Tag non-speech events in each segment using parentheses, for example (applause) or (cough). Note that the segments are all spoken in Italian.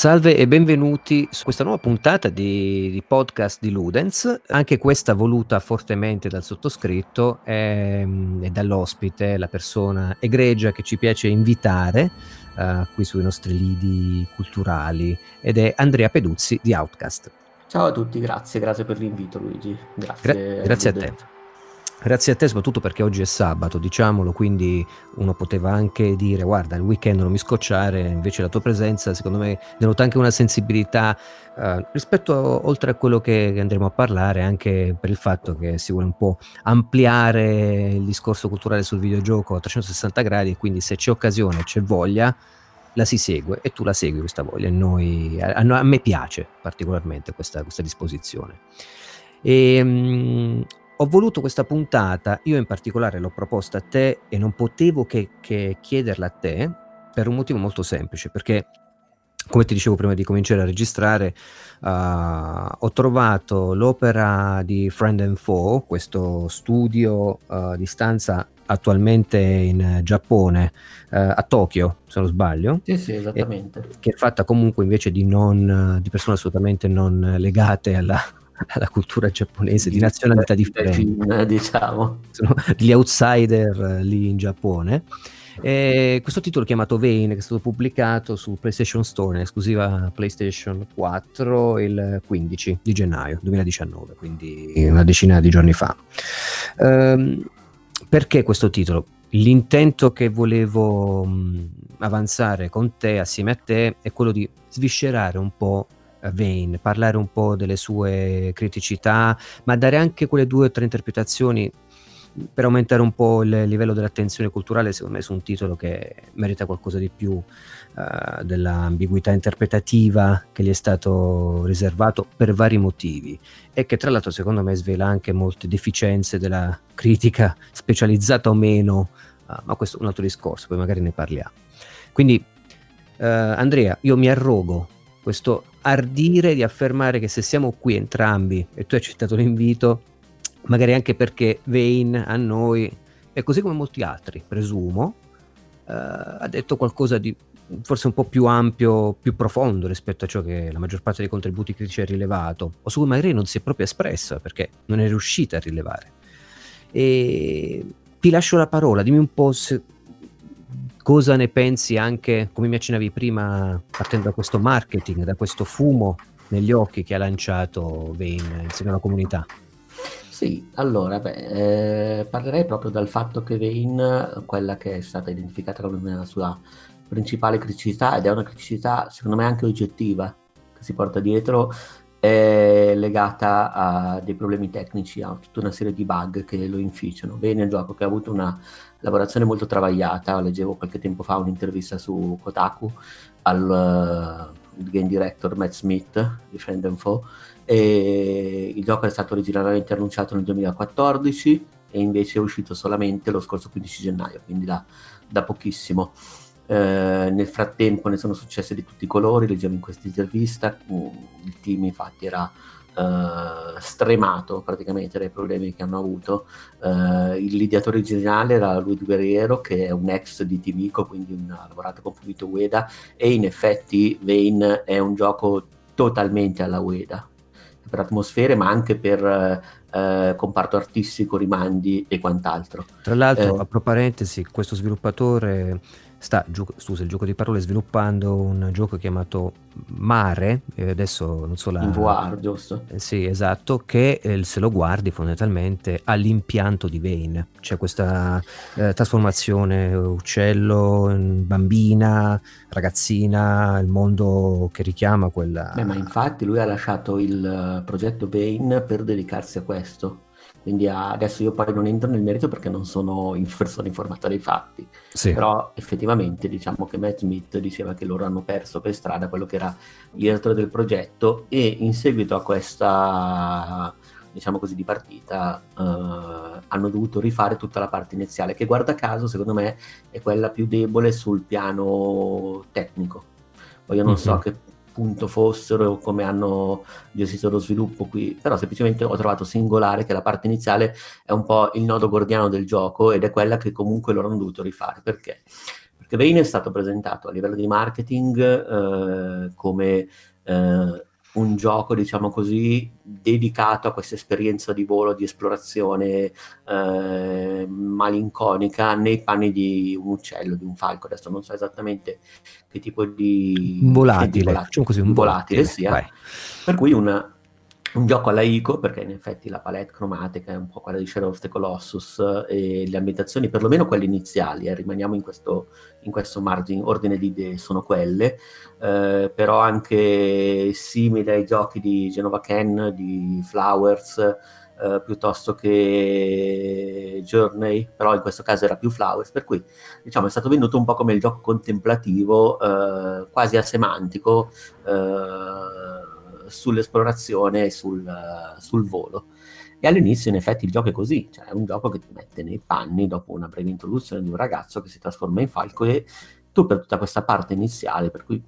Salve e benvenuti su questa nuova puntata di, di, podcast di Ludens, anche questa voluta fortemente dal sottoscritto e, e dall'ospite, la persona egregia che ci piace invitare uh, qui sui nostri lidi culturali ed è Andrea Peduzzi di Outcast. Ciao a tutti, grazie, grazie per l'invito Luigi. Grazie, Gra- grazie a te. Grazie a te soprattutto perché oggi è sabato, diciamolo, quindi uno poteva anche dire guarda il weekend non mi scocciare, invece la tua presenza secondo me denota anche una sensibilità eh, rispetto a, oltre a quello che andremo a parlare, anche per il fatto che si vuole un po' ampliare il discorso culturale sul videogioco a 360 gradi e quindi se c'è occasione, c'è voglia, la si segue e tu la segui questa voglia. E noi, a, a me piace particolarmente questa, questa disposizione. E, ehm, ho voluto questa puntata, io in particolare l'ho proposta a te e non potevo che, che chiederla a te per un motivo molto semplice, perché come ti dicevo prima di cominciare a registrare, uh, ho trovato l'opera di Friend and Foe, questo studio uh, di stanza attualmente in Giappone, uh, a Tokyo, se non sbaglio. Sì, sì, esattamente. che è fatta comunque invece di, non, di persone assolutamente non legate alla, (laughs) alla cultura giapponese, di nazionalità differenti. Diciamo. Sono gli outsider lì in Giappone. E questo titolo chiamato Vane, che è stato pubblicato su PlayStation Store in esclusiva PlayStation 4 il 15 di gennaio 2019, quindi una decina di giorni fa. Um, perché questo titolo? L'intento che volevo avanzare con te, assieme a te, è quello di sviscerare un po' Vane, parlare un po' delle sue criticità, ma dare anche quelle due o tre interpretazioni per aumentare un po' il livello dell'attenzione culturale, secondo me, su un titolo che merita qualcosa di più uh, dell'ambiguità interpretativa che gli è stato riservato per vari motivi e che tra l'altro secondo me svela anche molte deficienze della critica specializzata o meno, uh, ma questo è un altro discorso, poi magari ne parliamo. Quindi uh, Andrea, io mi arrogo questo ardire di affermare che se siamo qui entrambi e tu hai accettato l'invito, magari anche perché Vane a noi, e così come molti altri, presumo, eh, ha detto qualcosa di forse un po' più ampio, più profondo rispetto a ciò che la maggior parte dei contributi critici ha rilevato, o su cui magari non si è proprio espressa perché non è riuscita a rilevare. E ti lascio la parola, dimmi un po' se, cosa ne pensi anche, come mi accennavi prima, partendo da questo marketing, da questo fumo negli occhi che ha lanciato Vane insieme alla comunità. Sì, allora, beh, eh, parlerei proprio dal fatto che Vane, quella che è stata identificata come la sua principale criticità, ed è una criticità secondo me anche oggettiva, che si porta dietro, è legata a dei problemi tecnici, a tutta una serie di bug che lo inficiano. Vane è un gioco che ha avuto una lavorazione molto travagliata, leggevo qualche tempo fa un'intervista su Kotaku al uh, game director Matt Smith di Friend and Foe, e il gioco è stato originariamente annunciato nel 2014 e invece è uscito solamente lo scorso 15 gennaio, quindi da, da pochissimo. Eh, nel frattempo ne sono successe di tutti i colori, leggevo in questa intervista, mm, il team infatti era Uh, stremato praticamente dai problemi che hanno avuto. Uh, il l'ideatore originale era Luis Guerriero, che è un ex di Timico, quindi un, ha lavorato con Fumito Ueda, e in effetti Vane è un gioco totalmente alla Ueda, per atmosfere, ma anche per eh, comparto artistico, rimandi e quant'altro. Tra l'altro, eh, apro parentesi, questo sviluppatore sta, scusa il gioco di parole, sviluppando un gioco chiamato Mare, adesso non so la... VR, giusto? Eh, sì, esatto, che eh, se lo guardi fondamentalmente ha l'impianto di Vane, c'è questa eh, trasformazione uccello, bambina, ragazzina, il mondo che richiama quella... Beh, ma infatti lui ha lasciato il eh, progetto Vane per dedicarsi a questo quindi adesso io poi non entro nel merito perché non sono in (laughs) persona informata dei fatti, sì. però effettivamente diciamo che Matt Smith diceva che loro hanno perso per strada quello che era il direttore del progetto e in seguito a questa diciamo così di partita uh, hanno dovuto rifare tutta la parte iniziale che guarda caso secondo me è quella più debole sul piano tecnico poi io non mm-hmm. so mhm. che punto fossero o come hanno gestito lo sviluppo qui, però semplicemente ho trovato singolare che la parte iniziale è un po' il nodo gordiano del gioco ed è quella che comunque loro hanno dovuto rifare. Perché? Perché Vane è stato presentato a livello di marketing eh, come eh, un gioco, diciamo così, dedicato a questa esperienza di volo, di esplorazione eh, malinconica nei panni di un uccello, di un falco. Adesso non so esattamente che tipo di volatile, volatile, diciamo così, un volatile, volatile sia. Vai. Per cui una, un gioco alla ICO, perché in effetti la palette cromatica è un po' quella di Shadow of the Colossus e le ambientazioni, perlomeno quelle iniziali, eh, rimaniamo in questo, in questo margine, ordine di idee, sono quelle, eh, però anche simili ai giochi di Genova Ken, di Flowers, eh, piuttosto che Journey, però in questo caso era più Flowers, per cui diciamo è stato venduto un po' come il gioco contemplativo, eh, quasi asemantico, eh, sull'esplorazione e sul, sul, volo. E all'inizio in effetti il gioco è così, cioè è un gioco che ti mette nei panni dopo una breve introduzione di un ragazzo che si trasforma in falco e tu per tutta questa parte iniziale, per cui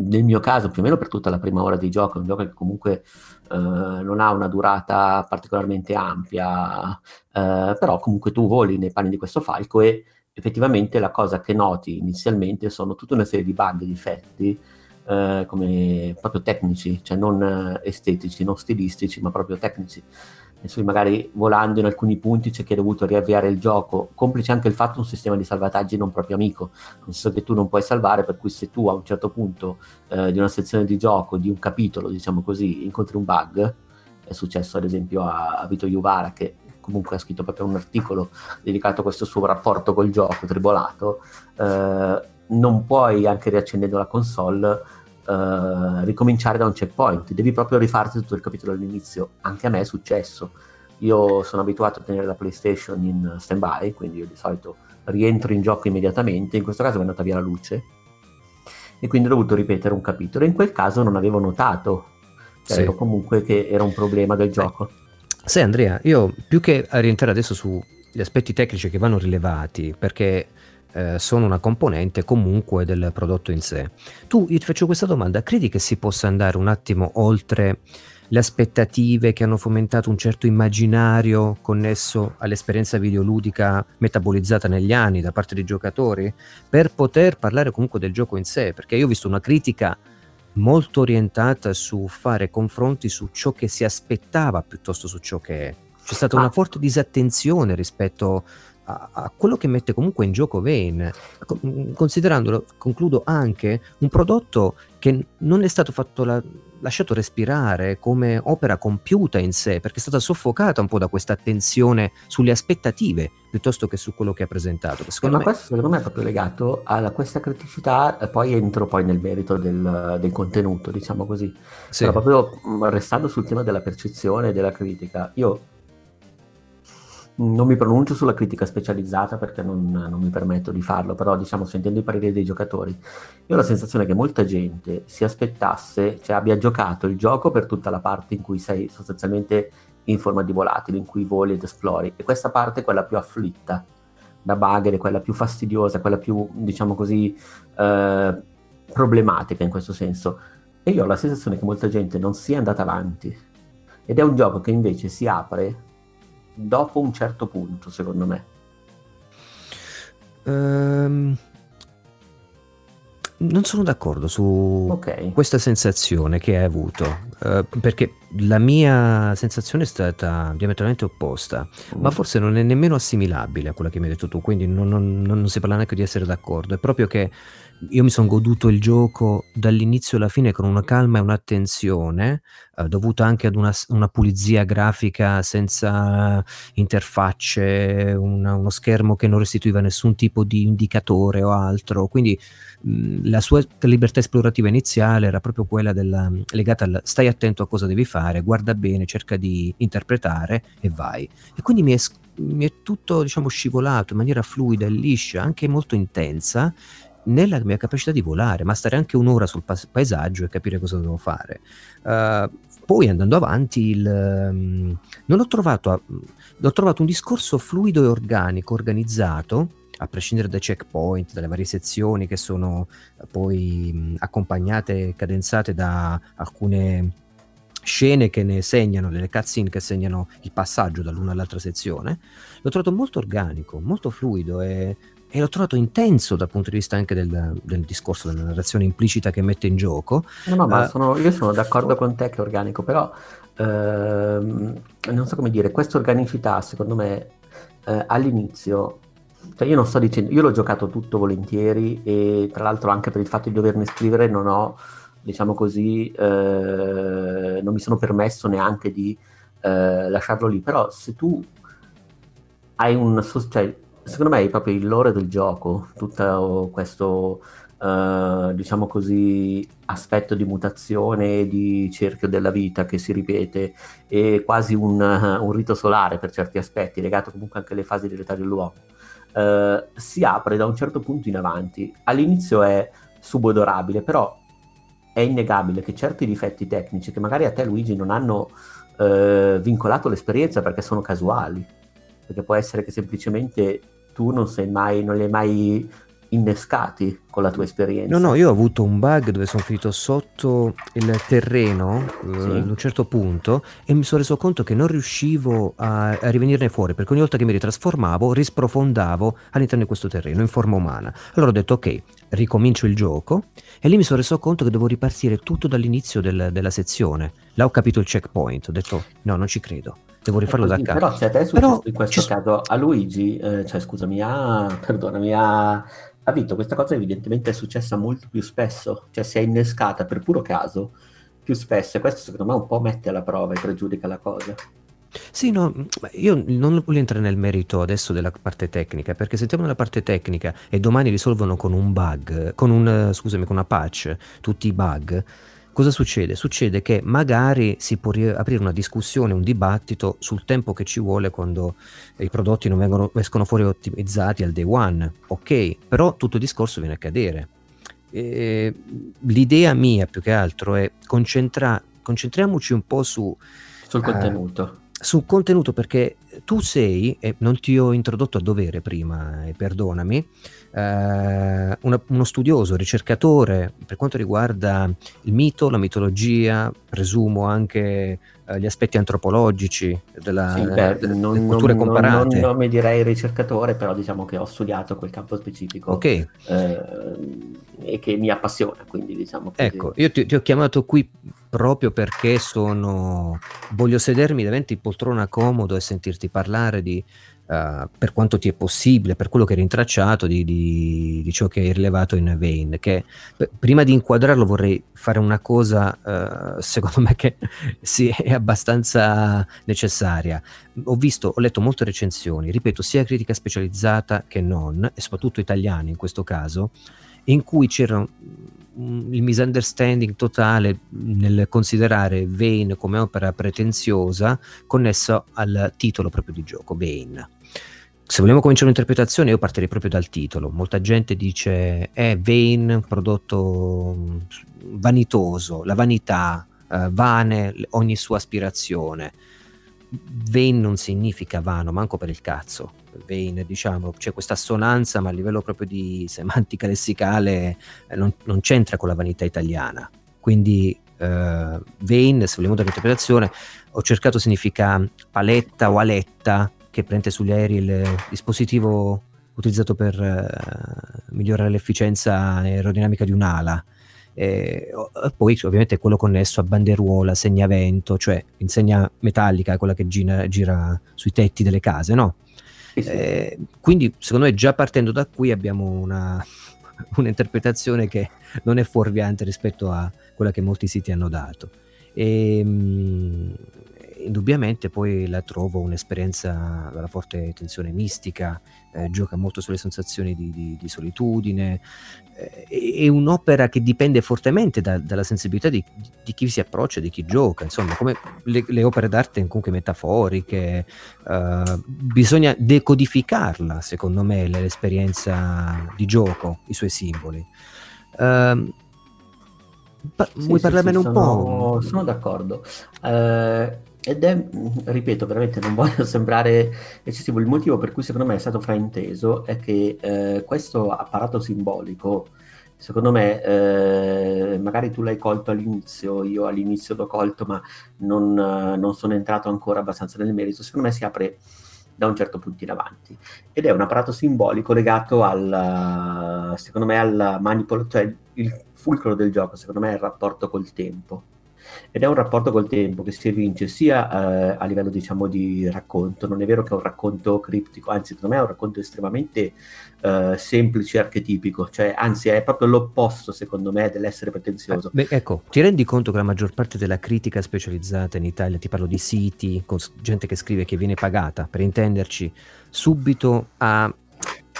nel mio caso più o meno per tutta la prima ora di gioco, è un gioco che comunque eh, non ha una durata particolarmente ampia, eh, però comunque tu voli nei panni di questo falco e effettivamente la cosa che noti inizialmente sono tutta una serie di bug, difetti, eh, come proprio tecnici, cioè non eh, estetici, non stilistici, ma proprio tecnici. Adesso magari volando in alcuni punti c'è chi ha dovuto riavviare il gioco, complice anche il fatto un sistema di salvataggi non proprio amico, nel senso che tu non puoi salvare, per cui se tu a un certo punto eh, di una sezione di gioco, di un capitolo, diciamo così, incontri un bug, è successo ad esempio a, a Vito Juvara che comunque ha scritto proprio un articolo dedicato a questo suo rapporto col gioco tribolato, eh, non puoi anche riaccendendo la console uh, ricominciare da un checkpoint, devi proprio rifarti tutto il capitolo all'inizio. Anche a me è successo. Io sono abituato a tenere la PlayStation in stand-by, quindi io di solito rientro in gioco immediatamente. In questo caso è andata via la luce e quindi ho dovuto ripetere un capitolo. In quel caso non avevo notato, cioè sì. comunque che era un problema del gioco. Sì, Andrea, io più che rientrare adesso sugli aspetti tecnici che vanno rilevati, perché eh, sono una componente comunque del prodotto in sé. Tu, io ti faccio questa domanda, credi che si possa andare un attimo oltre le aspettative che hanno fomentato un certo immaginario connesso all'esperienza videoludica metabolizzata negli anni da parte dei giocatori, per poter parlare comunque del gioco in sé, perché io ho visto una critica molto orientata su fare confronti su ciò che si aspettava piuttosto su ciò che è. C'è stata una ah. forte disattenzione rispetto a, a, quello che mette comunque in gioco Vane, mm, considerandolo, concludo, anche un prodotto che non è stato fatto la, lasciato respirare come opera compiuta in sé, perché è stata soffocata un po' da questa attenzione sulle aspettative piuttosto che su quello che ha presentato. Secondo eh, me... questo secondo me è proprio legato a questa criticità, poi entro poi nel merito del, del contenuto, diciamo così. Sì. Però proprio mm, restando sul tema della percezione e della critica, io non mi pronuncio sulla critica specializzata perché non, non, mi permetto di farlo, però diciamo sentendo i pareri dei giocatori, io ho la sensazione che molta gente si aspettasse, cioè abbia giocato il gioco per tutta la parte in cui sei sostanzialmente in forma di volatile, in cui voli ed esplori, e questa parte è quella più afflitta da bugger, quella più fastidiosa, quella più, diciamo così, eh, problematica in questo senso. E io ho la sensazione che molta gente non sia andata avanti. Ed è un gioco che invece si apre dopo un certo punto, secondo me. Um, non sono d'accordo su okay. questa sensazione che hai avuto, uh, perché la mia sensazione è stata diametralmente opposta, mm. ma forse non è nemmeno assimilabile a quella che mi hai detto tu, quindi non, non, non si parla neanche di essere d'accordo, è proprio che io mi sono goduto il gioco dall'inizio alla fine con una calma e un'attenzione, eh, dovuta anche ad una, una, pulizia grafica senza interfacce, una, uno schermo che non restituiva nessun tipo di indicatore o altro. Quindi mh, la sua libertà esplorativa iniziale era proprio quella della, legata al stai attento a cosa devi fare, guarda bene, cerca di interpretare e vai. E quindi mi è, mi è tutto diciamo, scivolato in maniera fluida e liscia, anche molto intensa nella mia capacità di volare, ma stare anche un'ora sul pa- paesaggio e capire cosa devo fare. Uh, poi andando avanti, il, um, non ho trovato, uh, ho trovato un discorso fluido e organico, organizzato, a prescindere dai checkpoint, dalle varie sezioni che sono uh, poi mh, accompagnate e cadenzate da alcune scene che ne segnano, delle cutscene che segnano il passaggio dall'una all'altra sezione, l'ho trovato molto organico, molto fluido e e l'ho trovato intenso dal punto di vista anche del, del discorso della narrazione implicita che mette in gioco. No, no, ma uh, sono, io sono d'accordo con te che è organico, però ehm, non so come dire, questa organicità secondo me eh, all'inizio, cioè io non sto dicendo, io l'ho giocato tutto volentieri e tra l'altro anche per il fatto di doverne scrivere non ho, diciamo così, eh, non mi sono permesso neanche di eh, lasciarlo lì, però se tu hai un... Cioè, secondo me è proprio il lore del gioco, tutto questo, uh, diciamo così, aspetto di mutazione, di cerchio della vita che si ripete, e quasi un, uh, (laughs) un rito solare per certi aspetti, legato comunque anche alle fasi dell'età dell'uomo. Uh, si apre da un certo punto in avanti. All'inizio è subodorabile, però è innegabile che certi difetti tecnici, che magari a te Luigi non hanno vincolato l'esperienza perché sono casuali, perché può essere che semplicemente tu non sei mai, non li hai mai innescati con la tua esperienza. No, no, io ho avuto un bug dove sono finito sotto il terreno sì. uh, ad un certo punto e mi sono reso conto che non riuscivo a, a, rivenirne fuori perché ogni volta che mi ritrasformavo risprofondavo all'interno di questo terreno in forma umana. Allora ho detto ok, ricomincio il gioco e lì mi sono reso conto che devo ripartire tutto dall'inizio del, della sezione. Là ho capito il checkpoint, ho detto no, non ci credo devo rifarlo così, da capo. Però a te è successo però, in questo ci... caso, a Luigi, eh, cioè scusami, a, (laughs) perdonami, a, a Vito, questa cosa evidentemente è successa molto più spesso, cioè si è innescata per puro caso più spesso e questo secondo me un po' mette alla prova e pregiudica la cosa. Sì, no, io non voglio entrare nel merito adesso della parte tecnica, perché se entriamo nella parte tecnica e domani risolvono con un bug, con un, scusami, con una patch, tutti i bug, cosa succede? Succede che magari si può aprire una discussione, un dibattito sul tempo che ci vuole quando i prodotti non vengono, escono fuori ottimizzati al day one. Ok, però tutto il discorso viene a cadere. E l'idea mia più che altro è concentra- concentriamoci un po' su... Sul contenuto. Uh, sul contenuto perché tu sei, e non ti ho introdotto a dovere prima, e perdonami, eh, una, uno studioso, ricercatore per quanto riguarda il mito, la mitologia, presumo anche gli aspetti antropologici della, sì, beh, delle non, culture non, comparate. Non, non, mi direi ricercatore, però diciamo che ho studiato quel campo specifico okay. eh, e che mi appassiona. Quindi diciamo che... Ecco, io ti, ti, ho chiamato qui proprio perché sono... voglio sedermi davanti in poltrona comodo e sentirti parlare di Uh, per quanto ti è possibile, per quello che è rintracciato di, di, di ciò che hai rilevato in Vane, che p- prima di inquadrarlo vorrei fare una cosa, uh, secondo me che (laughs) sì, è abbastanza necessaria. Ho visto, ho letto molte recensioni, ripeto, sia critica specializzata che non, e soprattutto italiane in questo caso, in cui c'era il misunderstanding totale nel considerare Vane come opera pretenziosa connesso al titolo proprio di gioco, Vane se vogliamo cominciare un'interpretazione, io partirei proprio dal titolo. Molta gente dice è vain, prodotto mm, vanitoso, la vanità, uh, vane ogni sua aspirazione. Vain non significa vano, manco per il cazzo. Vain, diciamo, c'è questa assonanza, ma a livello proprio di semantica lessicale eh, non, non, c'entra con la vanità italiana. Quindi uh, vain, se vogliamo dare un'interpretazione, ho cercato significa paletta o aletta, che prende sugli aerei il dispositivo utilizzato per uh, migliorare l'efficienza aerodinamica di un'ala. E, poi ovviamente quello connesso a banderuola, segnavento, cioè insegna metallica, quella che gira, gira sui tetti delle case, no? Eh, quindi secondo me già partendo da qui abbiamo una, (laughs) un'interpretazione che non è fuorviante rispetto a quella che molti siti hanno dato. E, mh, indubbiamente poi la trovo un'esperienza dalla forte tensione mistica, eh, gioca molto sulle sensazioni di, di, di solitudine, eh, è un'opera che dipende fortemente da, dalla sensibilità di, di, chi si approccia, di chi gioca, insomma, come le, le opere d'arte comunque metaforiche, eh, bisogna decodificarla, secondo me, l'esperienza di gioco, i suoi simboli. Uh, pa- sì, vuoi sì, parlarmene sì, un sono, po'? Sono d'accordo. Uh, ed è, ripeto, veramente non voglio (laughs) sembrare eccessivo, il motivo per cui secondo me è stato frainteso è che eh, questo apparato simbolico, secondo me, eh, magari tu l'hai colto all'inizio, io all'inizio l'ho colto, ma non, non, sono entrato ancora abbastanza nel merito, secondo me si apre da un certo punto in avanti. Ed è un apparato simbolico legato al, secondo me, al manipolo, cioè il fulcro del gioco, secondo me, è il rapporto col tempo ed è un rapporto col tempo che si evince sia eh, a livello diciamo di racconto, non è vero che è un racconto criptico, anzi secondo me è un racconto estremamente eh, semplice e archetipico, cioè anzi è proprio l'opposto secondo me dell'essere pretenzioso. Eh, beh, ecco, ti rendi conto che la maggior parte della critica specializzata in Italia, ti parlo di siti, con gente che scrive che viene pagata, per intenderci, subito ha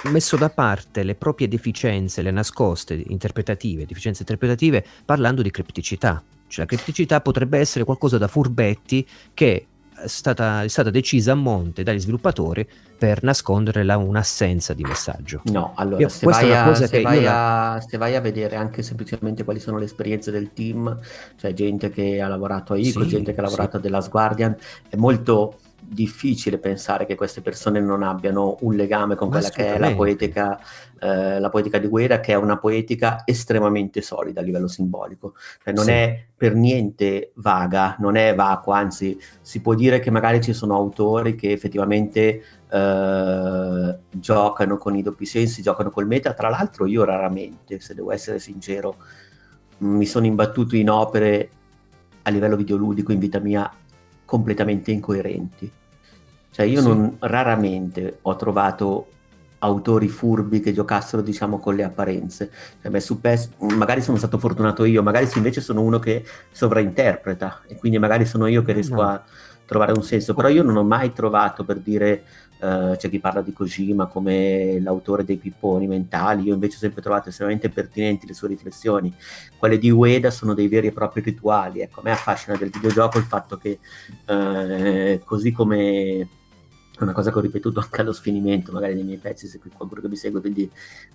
messo da parte le proprie deficienze, le nascoste interpretative, deficienze interpretative, parlando di cripticità. Cioè la cripticità potrebbe essere qualcosa da furbetti che è stata, è stata decisa a monte dagli sviluppatori per nascondere la, un'assenza di messaggio. No, allora, Io, se, vai a, se, vai a, la... se, vai a, vedere anche semplicemente quali sono le esperienze del team, cioè gente che ha lavorato a ICO, sì, gente che ha lavorato sì. a The Last Guardian, è molto difficile pensare che queste persone non abbiano un legame con quella che è la poetica, eh, la poetica di Guerra, che è una poetica estremamente solida a livello simbolico. Cioè non sì. è per niente vaga, non è vacua, anzi si può dire che magari ci sono autori che effettivamente eh, giocano con i doppi sensi, giocano col meta. Tra l'altro io raramente, se devo essere sincero, mi sono imbattuto in opere a livello videoludico in vita mia completamente incoerenti. Cioè io sì. non raramente ho trovato autori furbi che giocassero diciamo con le apparenze cioè, beh, PES magari sono stato fortunato io magari invece sono uno che sovrainterpreta e quindi magari sono io che riesco no. a trovare un senso però io non ho mai trovato per dire uh, c'è chi parla di Kojima come l'autore dei pipponi mentali io invece ho sempre trovato estremamente pertinenti le sue riflessioni quelle di Ueda sono dei veri e propri rituali ecco a me affascina del videogioco il fatto che uh, così come una cosa che ho ripetuto anche allo sfinimento, magari nei miei pezzi, se qualcuno che mi segue, quindi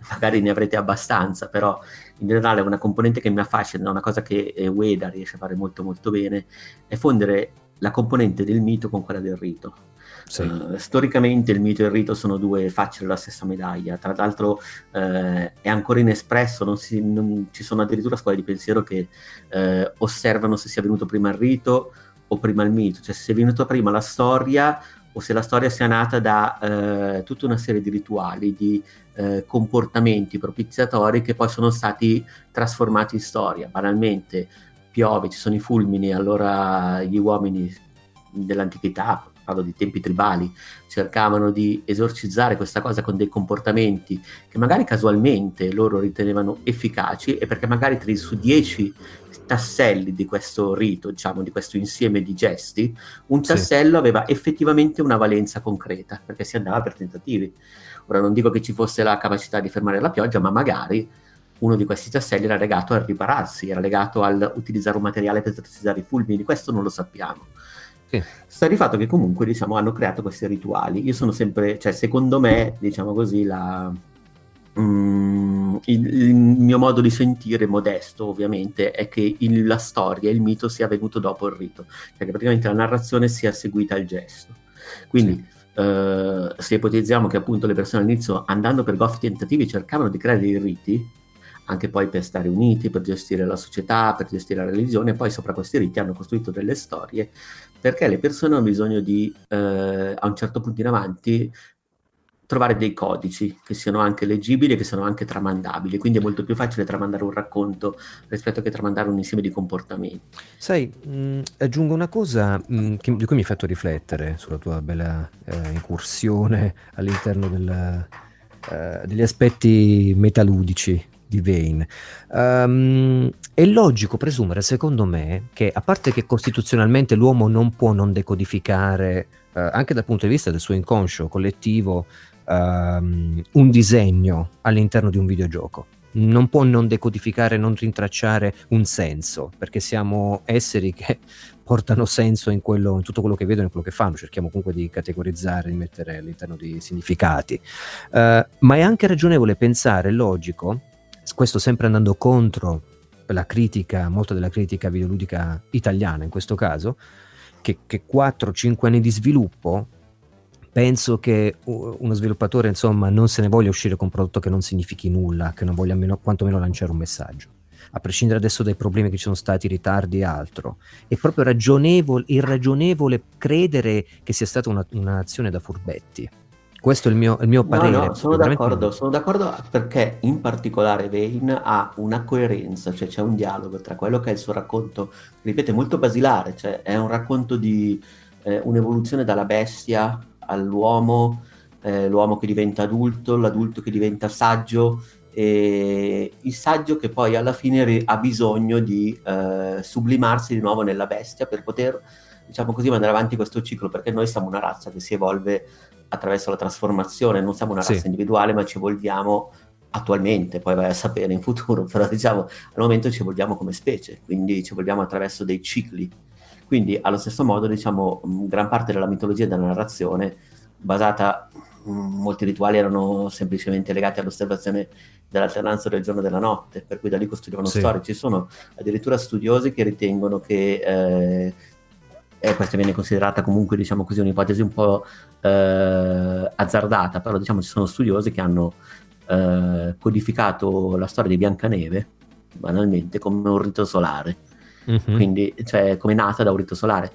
magari ne avrete abbastanza, però in generale è una componente che mi affascina, una cosa che eh, Ueda riesce a fare molto molto bene, è fondere la componente del mito con quella del rito. Sì. Uh, storicamente il mito e il rito sono due facce della stessa medaglia, tra l'altro uh, è ancora inespresso, non si, non, ci sono addirittura scuole di pensiero che uh, osservano se sia venuto prima il rito o prima il mito, cioè se è venuto prima la storia o se la storia sia nata da eh, tutta una serie di rituali, di eh, comportamenti propiziatori che poi sono stati trasformati in storia. Banalmente piove, ci sono i fulmini, allora gli uomini dell'antichità, parlo di tempi tribali, cercavano di esorcizzare questa cosa con dei comportamenti che magari casualmente loro ritenevano efficaci e perché magari 3 su 10 tasselli di questo rito, diciamo, di questo insieme di gesti, un tassello sì. aveva effettivamente una valenza concreta, perché si andava per tentativi. Ora non dico che ci fosse la capacità di fermare la pioggia, ma magari uno di questi tasselli era legato al ripararsi, era legato al utilizzare un materiale per esercitare i fulmini, questo non lo sappiamo. Sì. Sta di fatto che comunque diciamo, hanno creato questi rituali. Io sono sempre, cioè secondo me, diciamo così, la, Mm, il, il, mio modo di sentire, modesto ovviamente, è che il, la storia, il mito sia venuto dopo il rito, cioè che praticamente la narrazione sia seguita al gesto. Quindi sì. uh, se ipotizziamo che appunto le persone all'inizio, andando per goffi tentativi, cercavano di creare dei riti, anche poi per stare uniti, per gestire la società, per gestire la religione, poi sopra questi riti hanno costruito delle storie, perché le persone hanno bisogno di, uh, a un certo punto in avanti, trovare dei codici che siano anche leggibili e che siano anche tramandabili, quindi è molto più facile tramandare un racconto rispetto che tramandare un insieme di comportamenti. Sai, mh, mm, aggiungo una cosa mh, mm, che, di cui mi hai fatto riflettere sulla tua bella eh, incursione all'interno del, eh, degli aspetti metaludici di Vane. Um, è logico presumere, secondo me, che a parte che costituzionalmente l'uomo non può non decodificare, eh, anche dal punto di vista del suo inconscio collettivo, um, un disegno all'interno di un videogioco. Non può non decodificare, non rintracciare un senso, perché siamo esseri che (laughs) portano senso in, quello, in tutto quello che vedono e quello che fanno. Cerchiamo comunque di categorizzare, di mettere all'interno di significati. Uh, ma è anche ragionevole pensare, logico, questo sempre andando contro la critica, molta della critica videoludica italiana in questo caso, che, che 4-5 anni di sviluppo penso che uno sviluppatore insomma non se ne voglia uscire con un prodotto che non significhi nulla, che non voglia almeno, quantomeno lanciare un messaggio. a prescindere adesso dai problemi che ci sono stati, ritardi e altro, è proprio ragionevole, irragionevole credere che sia stata una, un'azione da furbetti. Questo è il mio, il mio parere. No, no, sono d'accordo, sono d'accordo perché in particolare Vane ha una coerenza, cioè c'è un dialogo tra quello che è il suo racconto, ripete, molto basilare, cioè è un racconto di eh, un'evoluzione dalla bestia all'uomo, eh, l'uomo che diventa adulto, l'adulto che diventa saggio, e il saggio che poi alla fine ha bisogno di eh, sublimarsi di nuovo nella bestia per poter, diciamo così, mandare avanti questo ciclo, perché noi siamo una razza che si evolve attraverso la trasformazione, non siamo una razza sì. individuale, ma ci evolviamo attualmente, poi vai a sapere in futuro, (laughs) però diciamo al momento ci evolviamo come specie, quindi ci evolviamo attraverso dei cicli. Quindi allo stesso modo, diciamo, gran parte della mitologia e della narrazione basata molti rituali erano semplicemente legati all'osservazione dell'alternanza del giorno e della notte, per cui da lì costruivano sì. storie. Ci sono addirittura studiosi che ritengono che, eh, e questa viene considerata comunque, diciamo così, un'ipotesi un po' eh, azzardata, però diciamo ci sono studiosi che hanno eh, codificato la storia di Biancaneve, banalmente, come un rito solare. Mm-hmm. Quindi, cioè, come nata da un rito solare.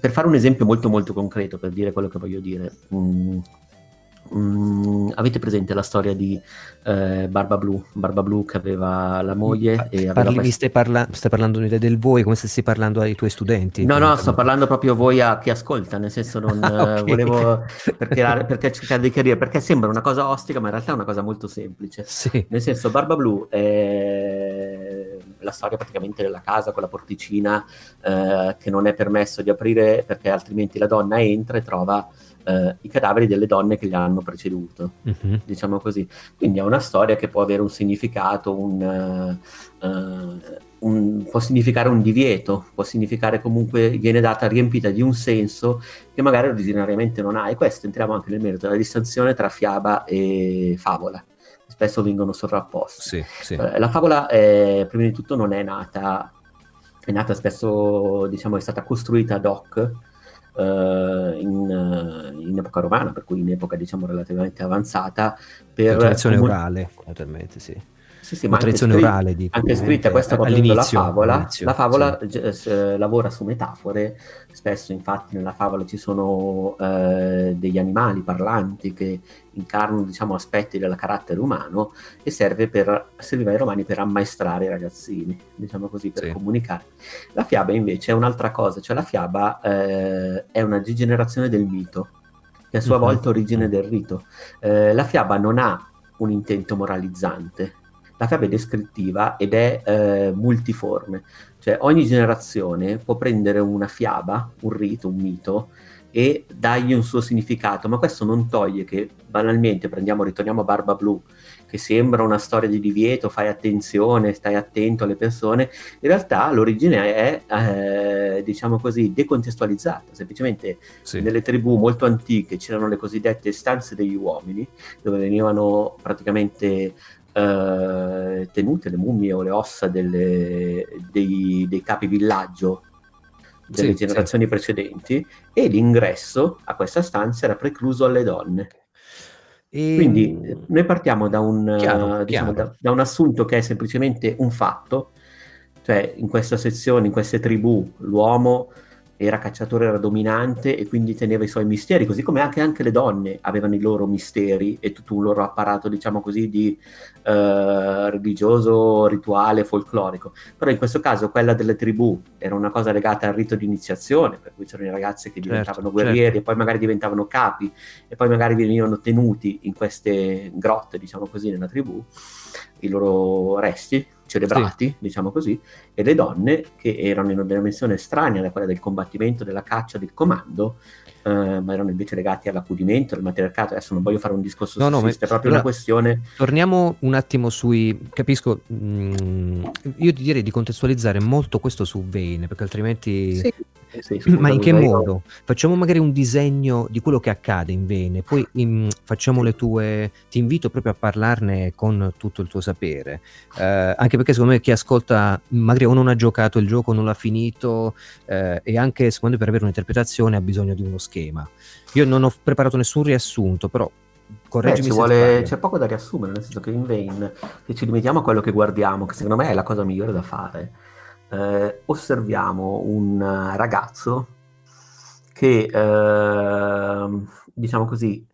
Per fare un esempio molto molto concreto, per dire quello che voglio dire, mm, Mm, avete presente la storia di eh, Barba Blu? Barba Blu che aveva la moglie pa- e Parli, stai, parla- stai, parlando del voi come se stessi parlando ai tuoi studenti? No, no, sto parlando proprio voi a chi ascolta, nel senso non ah, (laughs) okay. volevo perché, perché cercare di chiarire, perché sembra una cosa ostica, ma in realtà è una cosa molto semplice. Sì. Nel senso, Barba Blu è la storia praticamente della casa con la porticina eh, che non è permesso di aprire perché altrimenti la donna entra e trova eh, i cadaveri delle donne che gli hanno preceduto, uh-huh. diciamo così. Quindi è una storia che può avere un significato, un, uh, un, può significare un divieto, può significare comunque, viene data riempita di un senso che magari originariamente non ha. E questo entriamo anche nel merito della distinzione tra fiaba e favola. Spesso vengono sovrapposti. Sì, sì. Uh, la favola, è, prima di tutto, non è nata, è nata spesso, diciamo, è stata costruita ad hoc uh, in, uh, in, epoca romana, per cui in epoca diciamo relativamente avanzata. Per tradizione orale, naturalmente sì. Sì, sì, ma tradizione anche, orale, dico, anche scritta questa proprio la favola, la favola sì. eh, lavora su metafore, spesso infatti nella favola ci sono eh, degli animali parlanti che incarnano diciamo, aspetti del carattere umano e serve per, serviva ai romani per ammaestrare i ragazzini, diciamo così, per sì. comunicare. La fiaba invece è un'altra cosa, cioè la fiaba eh, è una degenerazione del mito, che a sua mm-hmm. volta origine del rito. Eh, la fiaba non ha un intento moralizzante, la fiaba è descrittiva ed è eh, multiforme, cioè ogni generazione può prendere una fiaba, un rito, un mito e dargli un suo significato, ma questo non toglie che banalmente prendiamo, ritorniamo a Barba Blu, che sembra una storia di divieto, fai attenzione, stai attento alle persone, in realtà l'origine è, eh, diciamo così, decontestualizzata, semplicemente sì. nelle tribù molto antiche c'erano le cosiddette stanze degli uomini, dove venivano praticamente eh, tenute le mummie o le ossa delle, dei, dei capi villaggio delle sì, generazioni sì. precedenti e l'ingresso a questa stanza era precluso alle donne. E... Quindi noi partiamo da un, chiaro, diciamo, chiaro. Da, da un, assunto che è semplicemente un fatto, cioè in questa sezione, in queste tribù, l'uomo era cacciatore, era dominante e quindi teneva i suoi misteri, così come anche, anche le donne avevano i loro misteri e tutto un loro apparato, diciamo così, di eh, religioso, rituale, folclorico. Però in questo caso quella delle tribù era una cosa legata al rito di iniziazione, per cui c'erano i ragazzi che certo, diventavano certo, guerrieri certo. e poi magari diventavano capi e poi magari venivano tenuti in queste grotte, diciamo così, nella tribù, i loro resti celebrati, sì. diciamo così, e le donne che erano in una dimensione estranea da quella del combattimento, della caccia, del comando, eh, ma erano invece legati all'accudimento, al matriarcato. Adesso non voglio fare un discorso no, no, è proprio una questione. Torniamo un attimo sui. Capisco, mh, mm, io ti direi di contestualizzare molto questo su Vane, perché altrimenti. Sì sì, (clears throat) Ma in che modo? Facciamo magari un disegno di quello che accade in Vene, poi in, facciamo le tue. Ti invito proprio a parlarne con tutto il tuo sapere. Eh, anche perché secondo me chi ascolta, magari o non ha giocato il gioco, non l'ha finito, eh, e anche secondo me per avere un'interpretazione ha bisogno di uno schema. Io non ho preparato nessun riassunto, però correggimi Beh, vuole, c'è poco da riassumere, nel senso che in Vain, se ci limitiamo a quello che guardiamo, che secondo me è la cosa migliore da fare, eh, osserviamo un ragazzo che, eh, diciamo così,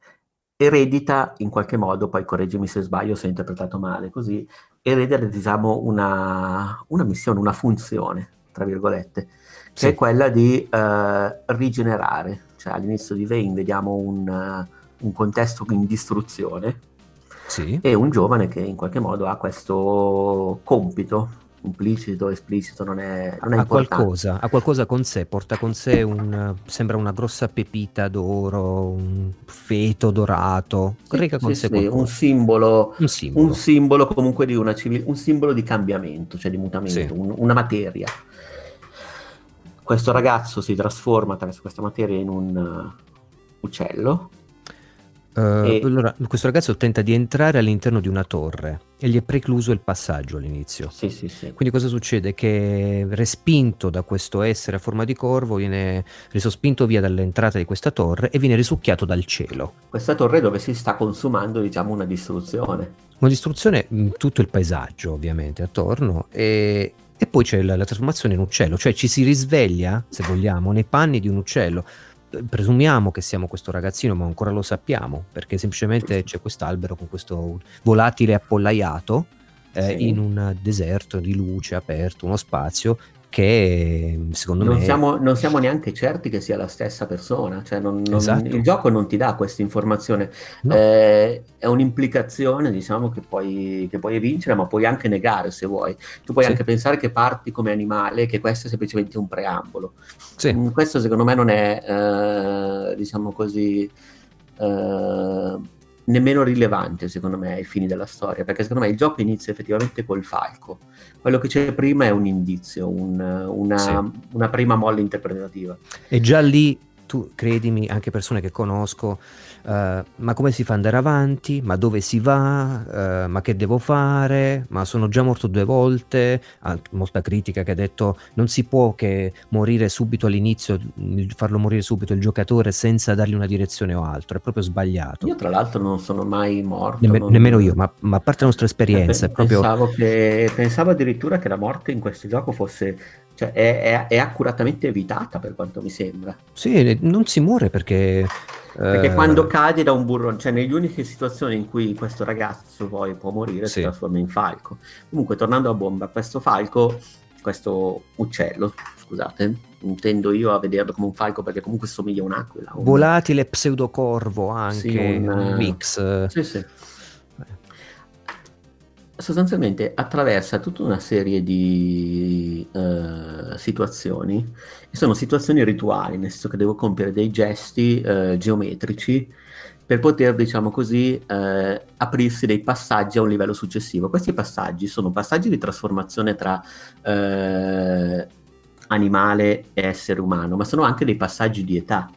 eredita in qualche modo, poi correggimi se sbaglio, se ho interpretato male, così, eredita diciamo una, una missione, una funzione, tra virgolette, che sì. è quella di eh, rigenerare. Cioè all'inizio di Vane vediamo un, un contesto in distruzione sì. e un giovane che in qualche modo ha questo compito implicito, esplicito, non è, non è ha qualcosa, ha qualcosa con sé, porta con sé un, sembra una grossa pepita d'oro, un feto dorato, sì, con sì, sé sì, un, simbolo, un, simbolo, un simbolo, comunque di una civil- un simbolo di cambiamento, cioè di mutamento, un, una materia. Questo ragazzo si trasforma attraverso questa materia in un uh, uccello Uh, e... Allora, questo ragazzo tenta di entrare all'interno di una torre e gli è precluso il passaggio all'inizio. Sì, sì, sì. Quindi cosa succede? Che respinto da questo essere a forma di corvo, viene risospinto via dall'entrata di questa torre e viene risucchiato dal cielo. Questa torre dove si sta consumando, diciamo, una distruzione. Una distruzione in tutto il paesaggio, ovviamente, attorno. E, e poi c'è la, la trasformazione in uccello, cioè ci si risveglia, se vogliamo, nei panni di un uccello presumiamo che siamo questo ragazzino, ma ancora lo sappiamo, perché semplicemente c'è quest'albero con questo volatile appollaiato eh, sì. in un deserto di luce aperto, uno spazio che secondo non me... Siamo, non siamo neanche certi che sia la stessa persona, cioè non, non, esatto. il gioco non ti dà questa informazione, no. eh, è un'implicazione diciamo che puoi, che puoi vincere ma puoi anche negare se vuoi, tu puoi sì. anche pensare che parti come animale, che questo è semplicemente un preambolo, sì. Mm, questo secondo me non è eh, diciamo così... Eh, nemmeno rilevante secondo me ai fini della storia, perché secondo me il gioco inizia effettivamente col falco. Quello che c'è prima è un indizio, un, una, sì. una prima molla interpretativa. E già lì tu credimi, anche persone che conosco, uh, ma come si fa ad andare avanti? Ma dove si va? Uh, ma che devo fare? Ma sono già morto due volte? Ah, molta critica che ha detto non si può che morire subito all'inizio, farlo morire subito il giocatore senza dargli una direzione o altro, è proprio sbagliato. Io tra l'altro non sono mai morto. Nemme- non... Nemmeno io, ma, ma, a parte la nostra esperienza. Eh, pensavo, proprio... che, pensavo addirittura che la morte in questo gioco fosse cioè è, è, è, accuratamente evitata per quanto mi sembra. Sì, non si muore perché... Perché eh... quando cadi da un burrone, cioè nelle uniche situazioni in cui questo ragazzo poi può morire, sì. si trasforma in falco. Comunque, tornando a bomba, questo falco, questo uccello, scusate, intendo io a vederlo come un falco perché comunque somiglia a un'aquila. Un... Volatile pseudocorvo anche, sì, un, un mix. Sì, sì sostanzialmente attraversa tutta una serie di uh, situazioni e sono situazioni rituali, nel senso che devo compiere dei gesti uh, geometrici per poter, diciamo così, uh, aprirsi dei passaggi a un livello successivo. Questi passaggi sono passaggi di trasformazione tra animale e essere umano, ma sono anche dei passaggi di età,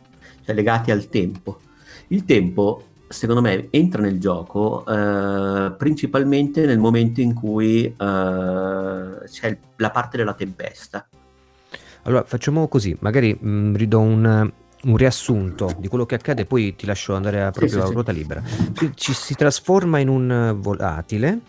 cioè legati al tempo. Il tempo secondo me entra nel gioco eh, principalmente nel momento in cui eh, c'è la parte della tempesta. Allora facciamo così, magari mh, mm, ridò un, un, riassunto di quello che accade, poi ti lascio andare a, proprio sì, a sì, ruota sì. libera. Ci, si trasforma in un volatile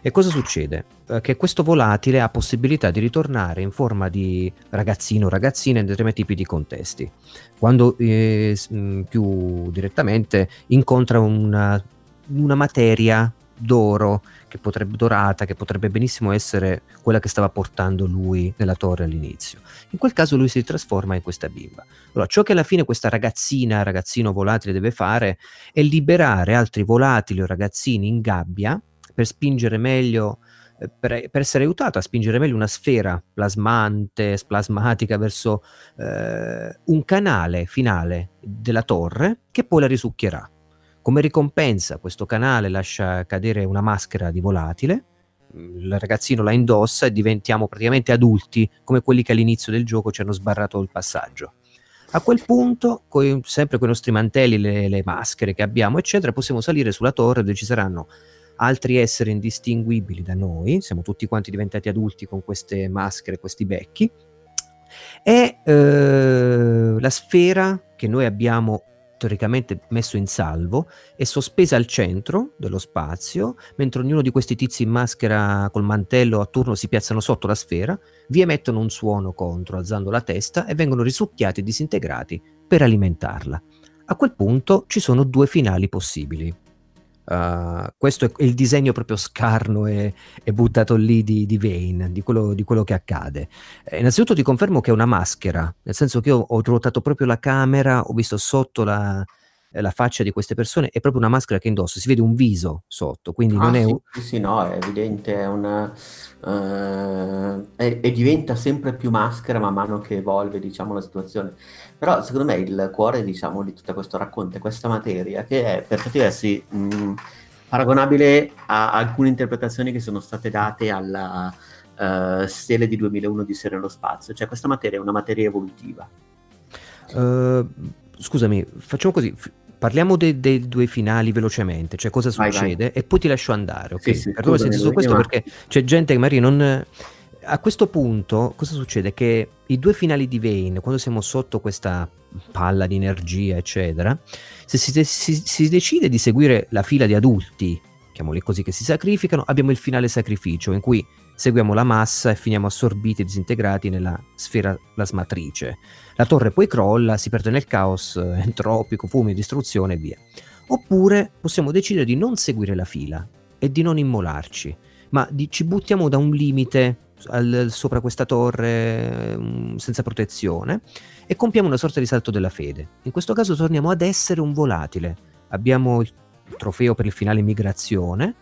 e cosa succede? Eh, che questo volatile ha possibilità di ritornare in forma di ragazzino o ragazzina in determinati tipi di contesti. Quando eh, mm, più direttamente incontra una, una materia d'oro che potrebbe, dorata che potrebbe benissimo essere quella che stava portando lui nella torre all'inizio. In quel caso lui si trasforma in questa bimba. Allora, ciò che alla fine questa ragazzina, ragazzino volatile deve fare è liberare altri volatili o ragazzini in gabbia per spingere meglio, eh, per, per, essere aiutato a spingere meglio una sfera plasmante, splasmatica verso eh, un canale finale della torre che poi la risucchierà. Come ricompensa questo canale lascia cadere una maschera di volatile, il ragazzino la indossa e diventiamo praticamente adulti come quelli che all'inizio del gioco ci hanno sbarrato il passaggio. A quel punto, coi, sempre con i nostri mantelli, le, le maschere che abbiamo, eccetera, possiamo salire sulla torre dove ci saranno altri esseri indistinguibili da noi, siamo tutti quanti diventati adulti con queste maschere, questi becchi, e eh, la sfera che noi abbiamo teoricamente messo in salvo, è sospesa al centro dello spazio, mentre ognuno di questi tizi in maschera col mantello a turno si piazzano sotto la sfera, vi emettono un suono contro, alzando la testa, e vengono risucchiati e disintegrati per alimentarla. A quel punto ci sono due finali possibili. Uh, questo è il disegno proprio scarno e, e buttato lì di, di Vane, di quello, di quello, che accade. Eh, innanzitutto ti confermo che è una maschera, nel senso che io ho ruotato proprio la camera, ho visto sotto la, la faccia di queste persone, è proprio una maschera che indossa, si vede un viso sotto, quindi ah, non sì, è... Un... Sì, no, è evidente, è una... Uh, e, e diventa sempre più maschera man mano che evolve, diciamo, la situazione. Però secondo me il cuore, diciamo, di tutto questo racconto è questa materia che è per certi versi mh, paragonabile a alcune interpretazioni che sono state date alla uh, stele di 2001 di Sere nello spazio, cioè questa materia è una materia evolutiva. Uh, scusami, facciamo così, parliamo dei, dei, due finali velocemente, cioè cosa succede vai, vai. e poi ti lascio andare, ok? Sì, sì, Perdona se su questo perché c'è gente che magari non a questo punto cosa succede? Che i due finali di Vane, quando siamo sotto questa palla di energia, eccetera, se si, si, si decide di seguire la fila di adulti, chiamoli così, che si sacrificano, abbiamo il finale sacrificio in cui seguiamo la massa e finiamo assorbiti e disintegrati nella sfera plasmatrice. La torre poi crolla, si perde nel caos (laughs) entropico, fumi, distruzione e via. Oppure possiamo decidere di non seguire la fila e di non immolarci, ma di, ci buttiamo da un limite al, sopra questa torre um, senza protezione e compiamo una sorta di salto della fede. In questo caso torniamo ad essere un volatile. Abbiamo il trofeo per il finale migrazione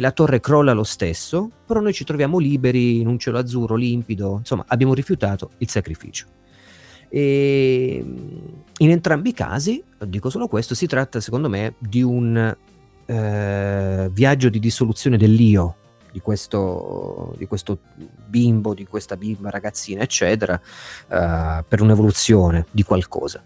la torre crolla lo stesso, però noi ci troviamo liberi in un cielo azzurro limpido, insomma abbiamo rifiutato il sacrificio. E in entrambi i casi, dico solo questo, si tratta secondo me di un eh, viaggio di dissoluzione dell'io, di questo, di questo bimbo, di questa bimba ragazzina, eccetera, uh, per un'evoluzione di qualcosa.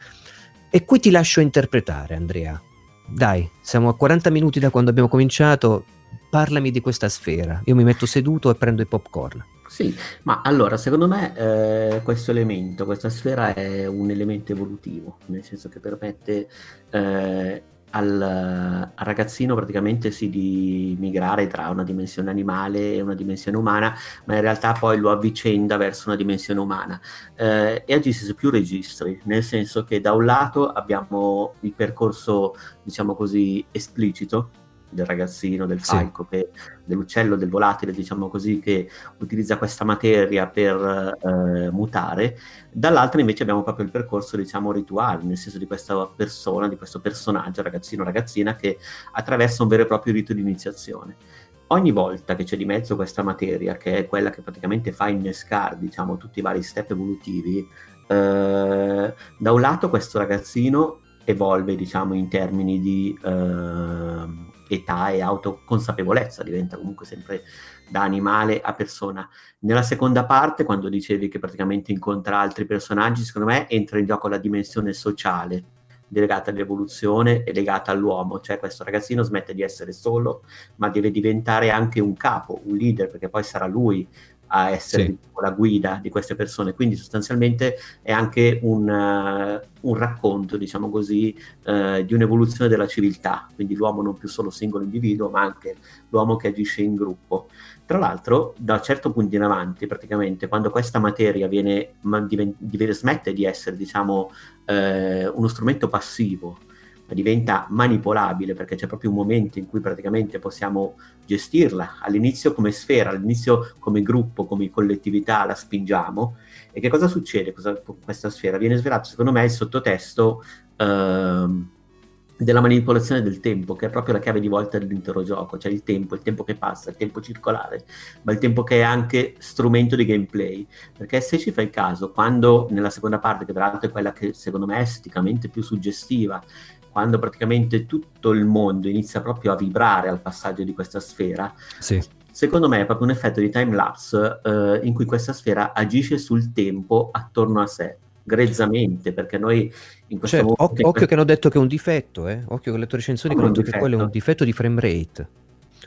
E qui ti lascio interpretare, Andrea. Dai, siamo a 40 minuti da quando abbiamo cominciato, parlami di questa sfera. Io mi metto seduto e prendo i popcorn. Sì, ma allora secondo me eh, questo elemento, questa sfera è un elemento evolutivo, nel senso che permette eh, al, al, ragazzino praticamente sì di migrare tra una dimensione animale e una dimensione umana, ma in realtà poi lo avvicenda verso una dimensione umana. Eh, e agisce su più registri, nel senso che da un lato abbiamo il percorso, diciamo così, esplicito, del ragazzino, del falco, sì. dell'uccello, del volatile, diciamo così, che utilizza questa materia per eh, mutare. Dall'altra invece abbiamo proprio il percorso, diciamo, rituale, nel senso di questa persona, di questo personaggio, ragazzino, ragazzina, che attraversa un vero e proprio rito di iniziazione. Ogni volta che c'è di mezzo questa materia, che è quella che praticamente fa innescare, diciamo, tutti i vari step evolutivi, eh, da un lato questo ragazzino evolve, diciamo, in termini di... Eh, età e autoconsapevolezza, diventa comunque sempre da animale a persona. Nella seconda parte, quando dicevi che praticamente incontra altri personaggi, secondo me entra in gioco la dimensione sociale legata all'evoluzione e legata all'uomo, cioè questo ragazzino smette di essere solo, ma deve diventare anche un capo, un leader, perché poi sarà lui a essere sì. la guida di queste persone. Quindi sostanzialmente è anche un, uh, un racconto, diciamo così, uh, di un'evoluzione della civiltà, quindi l'uomo non più solo singolo individuo, ma anche l'uomo che agisce in gruppo. Tra l'altro, da un certo punto in avanti, praticamente, quando questa materia viene, diven- diven- smette di essere, diciamo, uh, uno strumento passivo, diventa manipolabile perché c'è proprio un momento in cui praticamente possiamo gestirla all'inizio come sfera, all'inizio come gruppo, come collettività la spingiamo e che cosa succede con questa sfera? Viene svelato secondo me il sottotesto ehm, della manipolazione del tempo, che è proprio la chiave di volta dell'intero gioco, cioè il tempo, il tempo che passa, il tempo circolare, ma il tempo che è anche strumento di gameplay. Perché se ci fai caso, quando nella seconda parte, che peraltro è quella che secondo me è esteticamente più suggestiva, quando praticamente tutto il mondo inizia proprio a vibrare al passaggio di questa sfera, sì. secondo me è proprio un effetto di time lapse eh, in cui questa sfera agisce sul tempo attorno a sé grezzamente perché noi in questo cioè, momento occhio, che hanno detto che è un difetto eh? occhio che le tue recensioni che hanno detto che quello è un difetto di frame rate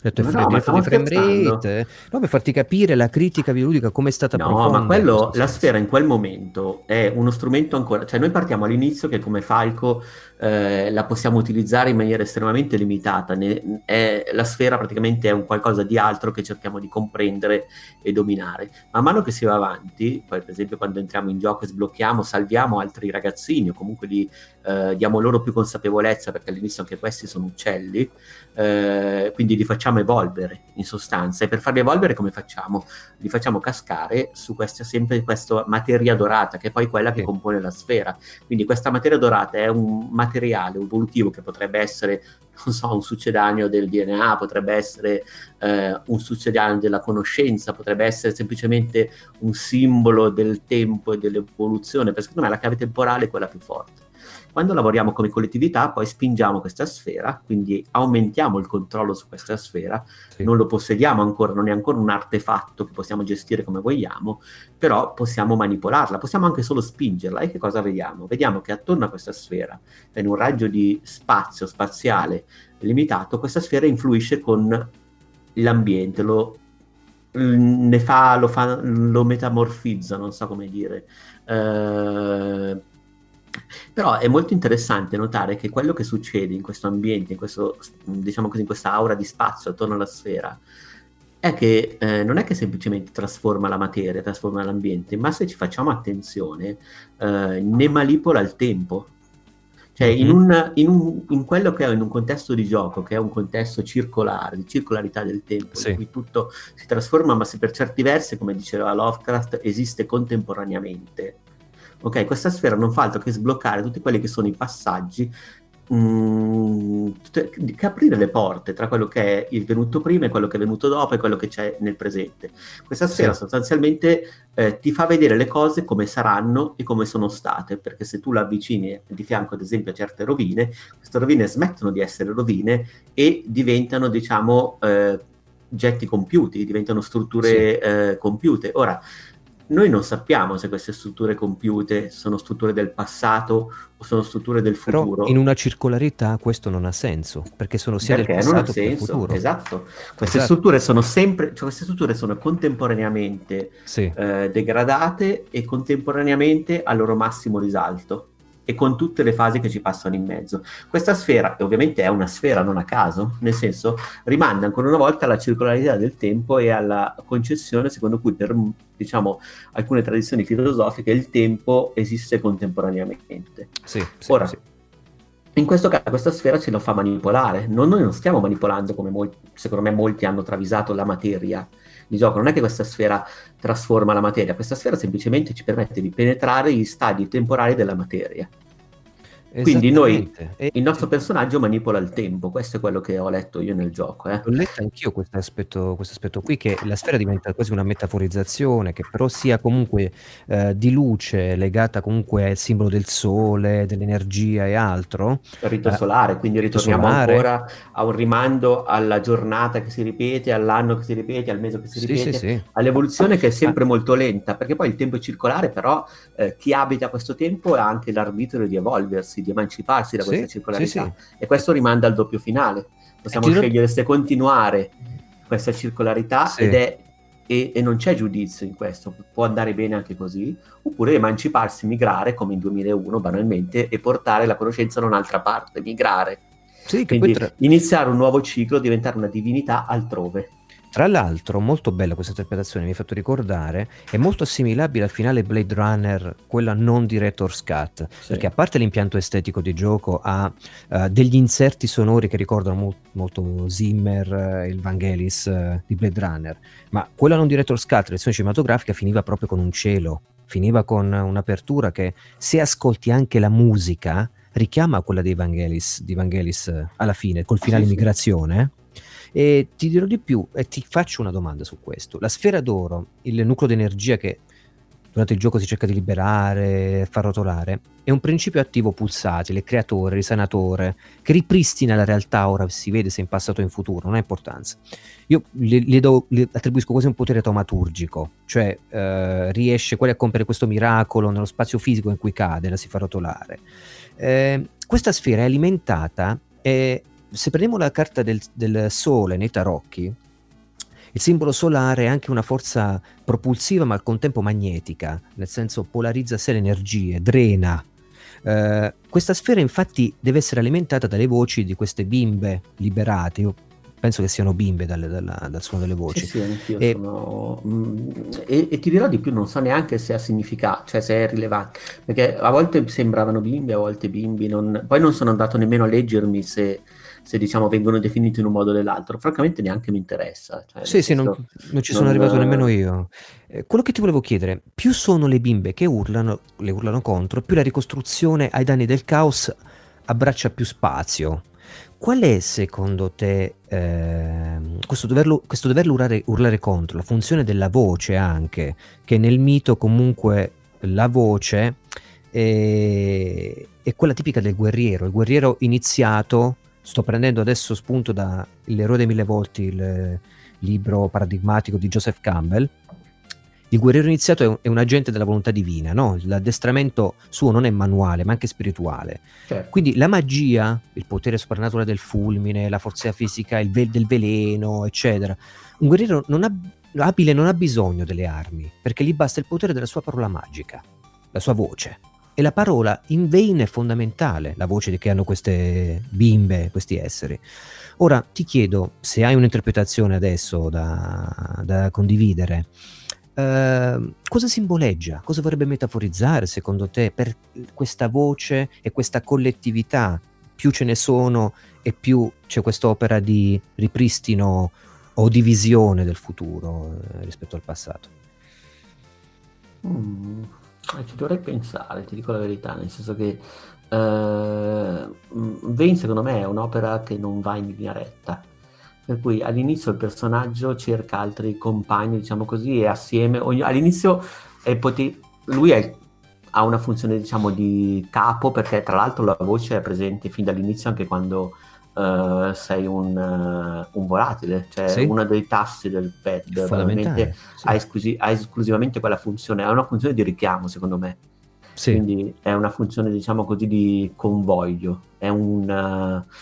Detto, no, no, di frame rate, no, per farti capire la critica videoludica come è stata no, profonda. No, ma quello, la sfera in quel momento è uno strumento ancora, cioè noi partiamo all'inizio che come Falco eh, la possiamo utilizzare in maniera estremamente limitata, ne, è, la sfera praticamente è un qualcosa di altro che cerchiamo di comprendere e dominare. Man mano che si va avanti, poi per esempio quando entriamo in gioco e sblocchiamo, salviamo altri ragazzini o comunque li, eh, diamo loro più consapevolezza perché all'inizio anche questi sono uccelli, eh, quindi li facciamo evolvere in sostanza e per farli evolvere come facciamo? Li facciamo cascare su questa, sempre questa materia dorata che è poi quella che compone la sfera. Quindi questa materia dorata è un materiale evolutivo che potrebbe essere non so, un succedaneo del DNA, potrebbe essere eh, un succedaneo della conoscenza, potrebbe essere semplicemente un simbolo del tempo e dell'evoluzione, perché secondo me la chiave temporale è quella più forte. Quando lavoriamo come collettività poi spingiamo questa sfera, quindi aumentiamo il controllo su questa sfera, sì. non lo possediamo ancora, non è ancora un artefatto che possiamo gestire come vogliamo, però possiamo manipolarla, possiamo anche solo spingerla e che cosa vediamo? Vediamo che attorno a questa sfera, in un raggio di spazio spaziale limitato, questa sfera influisce con l'ambiente, lo, ne fa, lo, fa, lo metamorfizza, non so come dire. Eh, però è molto interessante notare che quello che succede in questo ambiente, in, questo, diciamo così, in questa aura di spazio attorno alla sfera, è che eh, non è che semplicemente trasforma la materia, trasforma l'ambiente, ma se ci facciamo attenzione, eh, ne manipola il tempo. Cioè, in, un, in, un, in, quello che è in un contesto di gioco, che è un contesto circolare, di circolarità del tempo, sì. in cui tutto si trasforma, ma se per certi versi, come diceva Lovecraft, esiste contemporaneamente ok? Questa sfera non fa altro che sbloccare tutti quelli che sono i passaggi mm, che aprire le porte tra quello che è il venuto prima e quello che è venuto dopo e quello che c'è nel presente. Questa sfera sì. sostanzialmente eh, ti fa vedere le cose come saranno e come sono state, perché se tu la avvicini di fianco ad esempio a certe rovine, queste rovine smettono di essere rovine e diventano diciamo eh, getti compiuti, diventano strutture sì. eh, compiute. Ora, noi non sappiamo se queste strutture compiute sono strutture del passato o sono strutture del futuro. Però in una circolarità questo non ha senso, perché sono sia perché del passato che del futuro. Esatto. Queste esatto. strutture sono sempre, cioè queste strutture sono contemporaneamente sì. eh, degradate e contemporaneamente al loro massimo risalto e con tutte le fasi che ci passano in mezzo. Questa sfera, ovviamente è una sfera non a caso, nel senso rimanda ancora una volta alla circolarità del tempo e alla concessione secondo cui per diciamo, alcune tradizioni filosofiche il tempo esiste contemporaneamente. Sì, sì, Ora, sì. in questo caso questa sfera ce la fa manipolare, non, noi non stiamo manipolando come molti, secondo me molti hanno travisato la materia, di gioco. Non è che questa sfera trasforma la materia, questa sfera semplicemente ci permette di penetrare gli stadi temporali della materia. Quindi noi, il nostro personaggio manipola il tempo, questo è quello che ho letto io nel gioco. Eh. Ho letto anch'io questo aspetto, questo aspetto qui, che la sfera diventa quasi una metaforizzazione, che però sia comunque eh, di luce, legata comunque al simbolo del sole, dell'energia e altro. Il rito eh, solare, quindi ritorniamo solare. ancora a un rimando alla giornata che si ripete, all'anno che si ripete, al mese che si ripete, sì, sì, sì. all'evoluzione che è sempre molto lenta, perché poi il tempo è circolare, però eh, chi abita questo tempo ha anche l'arbitrio di evolversi di emanciparsi da questa sì, circolarità. Sì, sì. E questo rimanda al doppio finale. Possiamo Giro... scegliere se continuare questa circolarità ed è e, e, non c'è giudizio in questo, può andare bene anche così, oppure emanciparsi, migrare come in 2001 banalmente e portare la conoscenza da un'altra parte, migrare. Quindi tra... iniziare un nuovo ciclo, diventare una divinità altrove. Tra l'altro, molto bella questa interpretazione, mi ha fatto ricordare, è molto assimilabile al finale Blade Runner, quella non Director's Cut, sì. perché a parte l'impianto estetico di gioco ha uh, degli inserti sonori che ricordano mo- molto Zimmer, uh, il Vangelis uh, di Blade Runner, ma quella non Director's Cut, la versione cinematografica, finiva proprio con un cielo, finiva con un'apertura che se ascolti anche la musica richiama quella dei Vangelis, di Vangelis alla fine, col finale sì, migrazione. Sì e ti dirò di più e ti faccio una domanda su questo. La sfera d'oro, il nucleo di energia che durante il gioco si cerca di liberare, far rotolare, è un principio attivo pulsatile, creatore, risanatore, che ripristina la realtà, ora si vede se in passato o in futuro, non ha importanza. Io gli, gli, do, gli attribuisco quasi un potere taumaturgico, cioè eh, riesce quasi a compiere questo miracolo nello spazio fisico in cui cade, la si fa rotolare. Eh, questa sfera è alimentata e se prendiamo la carta del, del Sole nei tarocchi, il simbolo solare è anche una forza propulsiva ma al contempo magnetica, nel senso polarizza sé le energie, drena. Uh, questa sfera infatti deve essere alimentata dalle voci di queste bimbe liberate. Io penso che siano bimbe dal, dal, dal suono delle voci. Sì, sì e... Sono... Mm, e, e, ti dirò di più, non so neanche se ha significato, cioè se è rilevante, perché a volte sembravano bimbe, a volte bimbi, non... poi non sono andato nemmeno a leggermi se se diciamo vengono definiti in un modo o nell'altro, francamente neanche mi interessa. Cioè, sì, sì, non, non, ci sono non... arrivato nemmeno io. Eh, quello che ti volevo chiedere, più sono le bimbe che urlano, le urlano contro, più la ricostruzione ai danni del caos abbraccia più spazio. Qual è secondo te eh, questo doverlo, questo doverlo urlare, urlare contro, la funzione della voce anche, che nel mito comunque la voce è, è quella tipica del guerriero, il guerriero iniziato sto prendendo adesso spunto da L'eroe dei mille volti, il libro paradigmatico di Joseph Campbell. Il guerriero iniziato è un, è un agente della volontà divina, no? L'addestramento suo non è manuale, ma anche spirituale. Certo. Quindi la magia, il potere soprannaturale del fulmine, la forza fisica ve- del veleno, eccetera. Un guerriero non ha, abile non ha bisogno delle armi, perché gli basta il potere della sua parola magica, la sua voce. E la parola in vain è fondamentale, la voce che hanno queste bimbe, questi esseri. Ora ti chiedo se hai un'interpretazione adesso da, da condividere. Uh, cosa simboleggia? Cosa vorrebbe metaforizzare secondo te per questa voce e questa collettività? Più ce ne sono e più c'è quest'opera di ripristino o di visione del futuro eh, rispetto al passato. Mm. Eh, ci dovrei pensare, ti dico la verità, nel senso che eh, Vane secondo me è un'opera che non va in linea retta, per cui all'inizio il personaggio cerca altri compagni, diciamo così, e assieme, ogni, all'inizio è poter, lui è, ha una funzione diciamo di capo perché tra l'altro la voce è presente fin dall'inizio anche quando uh, sei un, uh, un, volatile, cioè sì. uno dei tassi del pad veramente sì. ha, esclusi- ha, esclusivamente quella funzione, ha una funzione di richiamo secondo me. Sì. Quindi è una funzione diciamo così di convoglio, è un... Uh,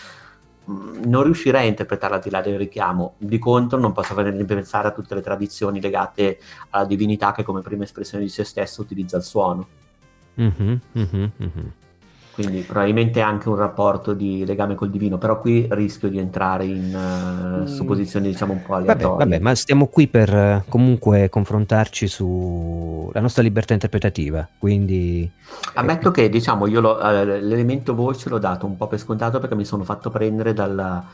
non riuscirei a interpretarla al di là del richiamo. Di contro, non posso venire pensare a tutte le tradizioni legate alla divinità che, come prima espressione di se stesso, utilizza il suono. Mm-hmm, mm-hmm, mm-hmm quindi probabilmente anche un rapporto di legame col divino, però qui rischio di entrare in uh, supposizioni diciamo un po' aleatorie. Vabbè, vabbè, ma stiamo qui per uh, comunque confrontarci sulla nostra libertà interpretativa, quindi... Ammetto eh, che diciamo io uh, l'elemento voce l'ho dato un po' per scontato perché mi sono fatto prendere dalla,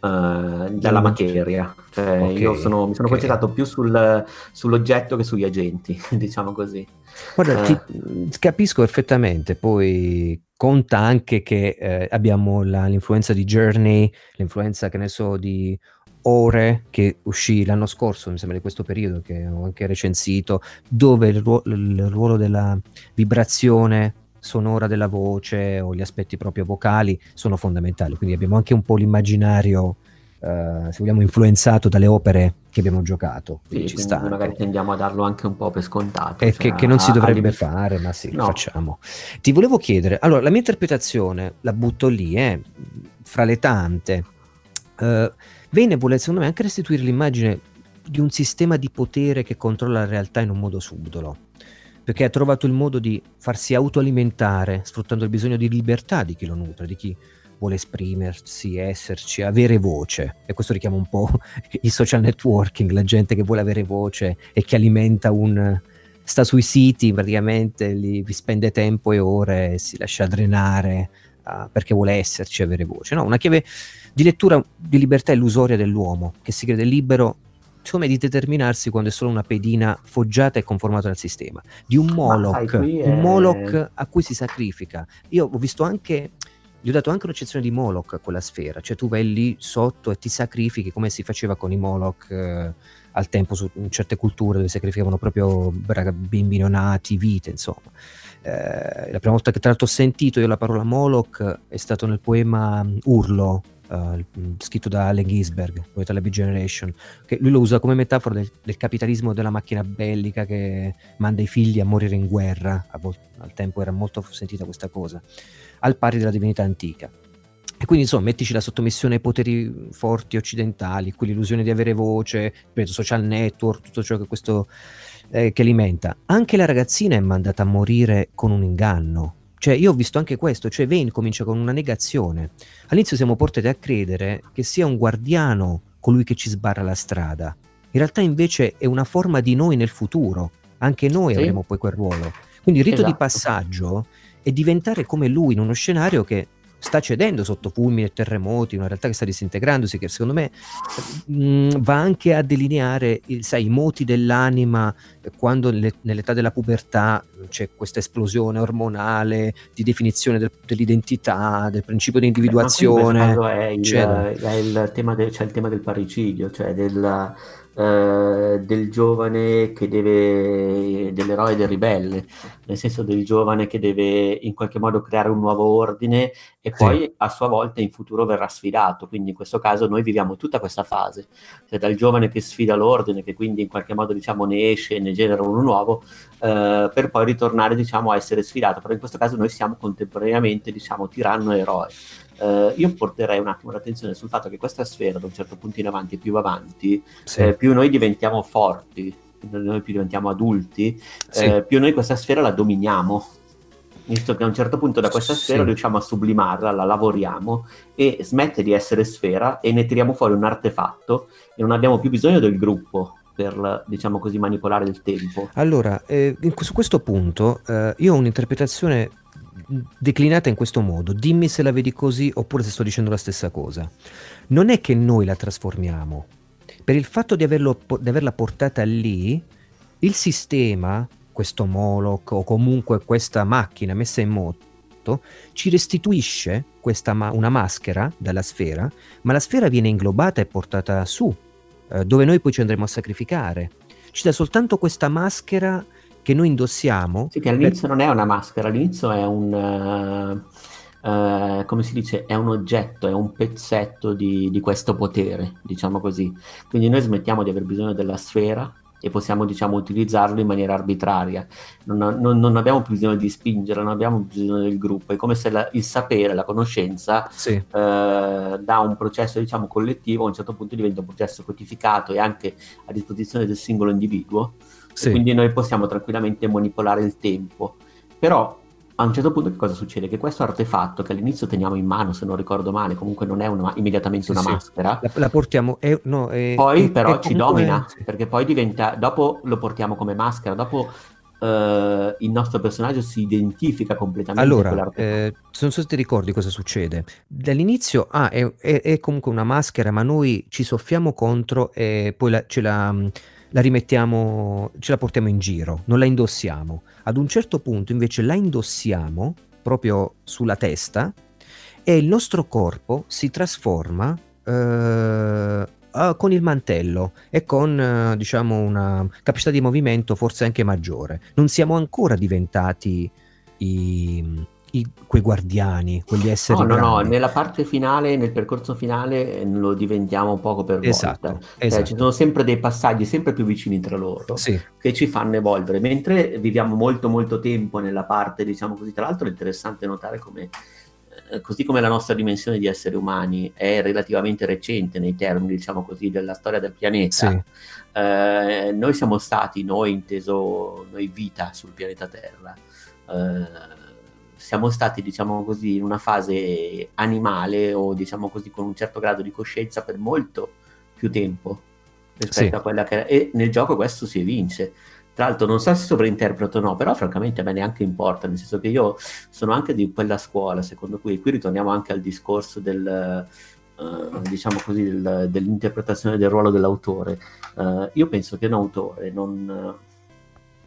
Uh, dalla materia. Cioè, okay, io sono, mi sono okay. concentrato più sul, sull'oggetto che sugli agenti, (laughs) diciamo così. Guarda, uh, ti, capisco perfettamente, poi conta anche che eh, abbiamo la, l'influenza di Journey, l'influenza che ne so di Ore che uscì l'anno scorso, mi sembra di questo periodo che ho anche recensito, dove il, ruolo, il ruolo della vibrazione sonora della voce o gli aspetti proprio vocali sono fondamentali, quindi abbiamo anche un po' l'immaginario Uh, se vogliamo, influenzato dalle opere che abbiamo giocato. Sì, ci sta magari tendiamo a darlo anche un po' per scontato. E cioè che, che, non si dovrebbe a, fare, ma sì, no. lo facciamo. Ti volevo chiedere, allora, la mia interpretazione, la butto lì, eh, fra le tante, uh, Vene vuole secondo me anche restituire l'immagine di un sistema di potere che controlla la realtà in un modo subdolo perché ha trovato il modo di farsi autoalimentare sfruttando il bisogno di libertà di chi lo nutre, di chi vuole esprimersi, esserci, avere voce. E questo richiama un po' (laughs) il social networking, la gente che vuole avere voce e che alimenta un... sta sui siti praticamente, lì vi spende tempo e ore si lascia drenare uh, perché vuole esserci avere voce. No, una chiave di lettura di libertà illusoria dell'uomo, che si crede libero come di determinarsi quando è solo una pedina foggiata e conformata dal sistema, di un Moloch, sai, un Moloch a cui si sacrifica. Io ho visto anche gli ho dato anche un'eccezione di Moloch a quella sfera, cioè tu vai lì sotto e ti sacrifichi come si faceva con i Moloch eh, al tempo su in certe culture dove sacrificavano proprio bimbi neonati, vite, insomma. Eh, la prima volta che tra l'altro ho sentito io la parola Moloch è stato nel poema Urlo, Uh, scritto da Allen Ginsberg, poeta della Big Generation, che lui lo usa come metafora del, del, capitalismo della macchina bellica che manda i figli a morire in guerra, vol- al tempo era molto sentita questa cosa al pari della divinità antica. E quindi insomma mettici la sottomissione ai poteri forti occidentali, qui l'illusione di avere voce, social network, tutto ciò che questo eh, che alimenta. Anche la ragazzina è mandata a morire con un inganno. Cioè, io ho visto anche questo, cioè Vane comincia con una negazione. All'inizio siamo portati a credere che sia un guardiano colui che ci sbarra la strada. In realtà invece è una forma di noi nel futuro. Anche noi sì. avremo poi quel ruolo. Quindi il rito esatto. di passaggio è diventare come lui in uno scenario che sta cedendo sotto fulmini e terremoti, una realtà che sta disintegrandosi, che secondo me mh, mm, va anche a delineare sai, i moti dell'anima quando le, nell'età della pubertà c'è questa esplosione ormonale di definizione del, dell'identità, del principio di individuazione. È il, è il, tema del, cioè il tema del parricidio, cioè del eh, del giovane che deve, dell'eroe del ribelle, nel senso del giovane che deve in qualche modo creare un nuovo ordine e poi sì. a sua volta in futuro verrà sfidato. Quindi in questo caso noi viviamo tutta questa fase, cioè dal giovane che sfida l'ordine, che quindi in qualche modo diciamo ne esce, ne genera uno nuovo, eh, per poi ritornare diciamo a essere sfidato. Però in questo caso noi siamo contemporaneamente diciamo tiranno e eroe. Uh, io porterei un attimo l'attenzione sul fatto che questa sfera da un certo punto in avanti, più avanti, sì. eh, più noi diventiamo forti, noi più diventiamo adulti, sì. eh, più noi questa sfera la dominiamo. Visto che a un certo punto da questa sfera sì. riusciamo a sublimarla, la lavoriamo e smette di essere sfera e ne tiriamo fuori un artefatto e non abbiamo più bisogno del gruppo, per, diciamo così, manipolare il tempo. Allora, eh, su questo punto eh, io ho un'interpretazione declinata in questo modo, dimmi se la vedi così oppure se sto dicendo la stessa cosa. Non è che noi la trasformiamo, per il fatto di, averlo, di averla portata lì, il sistema, questo Moloch o comunque questa macchina messa in moto, ci restituisce ma- una maschera dalla sfera, ma la sfera viene inglobata e portata su, eh, dove noi poi ci andremo a sacrificare. Ci dà soltanto questa maschera che noi indossiamo. Sì, che all'inizio per... non è una maschera, all'inizio è un... Uh, uh, come si dice, è un oggetto, è un pezzetto di, di, questo potere, diciamo così. Quindi noi smettiamo di aver bisogno della sfera e possiamo, diciamo, utilizzarlo in maniera arbitraria. Non, non, non abbiamo più bisogno di spingere, non abbiamo bisogno del gruppo. È come se la, il sapere, la conoscenza, sì. uh, da un processo, diciamo, collettivo, a un certo punto diventa un processo codificato e anche a disposizione del singolo individuo sì. quindi noi possiamo tranquillamente manipolare il tempo. Però a un certo punto che cosa succede? Che questo artefatto che all'inizio teniamo in mano, se non ricordo male, comunque non è una, immediatamente sì, una sì. maschera. La, la portiamo, è, no, è, poi è, però ci domina, perché poi diventa, dopo lo portiamo come maschera, dopo Uh, il nostro personaggio si identifica completamente allora eh, non so se ti ricordi cosa succede dall'inizio ah, è, è, è, comunque una maschera ma noi ci soffiamo contro e poi la, ce la la rimettiamo, ce la portiamo in giro, non la indossiamo. Ad un certo punto invece la indossiamo proprio sulla testa e il nostro corpo si trasforma eh, con il mantello e con eh, diciamo una capacità di movimento forse anche maggiore. Non siamo ancora diventati i, i, quei guardiani, quegli esseri. No, no, no, nella parte finale, nel percorso finale, lo diventiamo poco per esatto, volta. Esatto. Cioè, ci sono sempre dei passaggi sempre più vicini tra loro sì. che ci fanno evolvere. Mentre viviamo molto, molto tempo nella parte, diciamo così, tra l'altro è interessante notare come. Eh, così come la nostra dimensione di esseri umani è relativamente recente nei termini, diciamo così, della storia del pianeta, sì. eh, noi siamo stati, noi inteso noi vita sul pianeta Terra, eh, siamo stati, diciamo così, in una fase animale o diciamo così con un certo grado di coscienza per molto più tempo rispetto sì. a quella che era. E nel gioco questo si evince. Tra l'altro non so se sovrainterpreto o no, però francamente a me neanche importa, nel senso che io sono anche di quella scuola, secondo cui, qui ritorniamo anche al discorso del, uh, diciamo così, del, dell'interpretazione del ruolo dell'autore. Uh, io penso che un autore non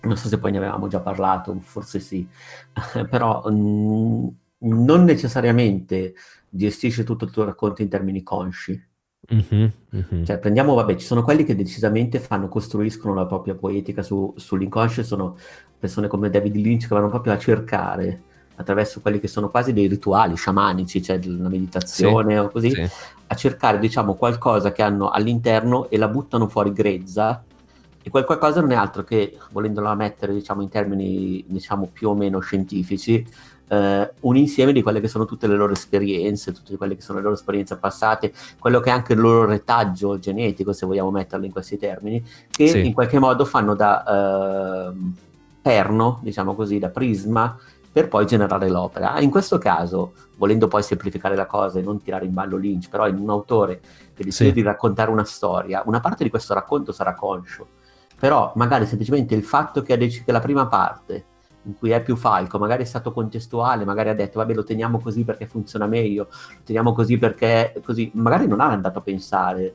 non so se poi ne avevamo già parlato, forse sì, (laughs) però mh, mm, non necessariamente gestisce tutto il tuo racconto in termini consci. Mm-hmm, mm-hmm. Cioè, prendiamo, vabbè, ci sono quelli che decisamente fanno, costruiscono la propria poetica su, sull'inconscio, sono persone come David Lynch che vanno proprio a cercare attraverso quelli che sono quasi dei rituali sciamanici, cioè la meditazione sì, o così, sì. a cercare, diciamo, qualcosa che hanno all'interno e la buttano fuori grezza e quel qualcosa non è altro che, volendola mettere diciamo, in termini diciamo, più o meno scientifici, eh, un insieme di quelle che sono tutte le loro esperienze, tutte quelle che sono le loro esperienze passate, quello che è anche il loro retaggio genetico, se vogliamo metterlo in questi termini, che sì. in qualche modo fanno da eh, perno, diciamo così, da prisma per poi generare l'opera. In questo caso, volendo poi semplificare la cosa e non tirare in ballo Lynch, però in un autore che decide sì. di raccontare una storia, una parte di questo racconto sarà conscio, però magari semplicemente il fatto che, che la prima parte in cui è più falco, magari è stato contestuale, magari ha detto vabbè lo teniamo così perché funziona meglio, lo teniamo così perché così, magari non ha andato a pensare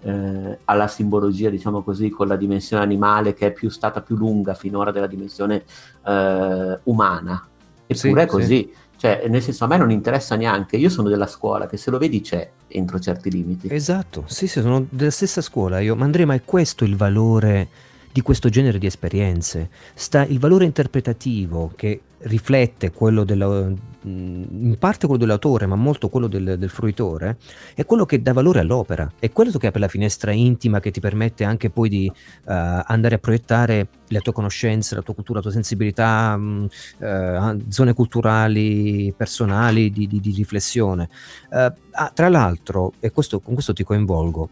eh, alla simbologia, diciamo così, con la dimensione animale che è più stata più lunga finora della dimensione eh, umana. Eppure sì, è così. Sì. Cioè, nel senso, a me non interessa neanche. Io sono della scuola che se lo vedi c'è entro certi limiti. Esatto, sì, sì, sono della stessa scuola io. Ma Andrea, ma è questo il valore di questo genere di esperienze. Sta il valore interpretativo che riflette quello della, mm, in parte quello dell'autore, ma molto quello del, del, fruitore, è quello che dà valore all'opera, è quello che apre la finestra intima che ti permette anche poi di uh, andare a proiettare le tue conoscenze, la tua cultura, la tua sensibilità, um, uh, zone culturali, personali, di, di, di riflessione. Uh, ah, tra l'altro, e questo, con questo ti coinvolgo,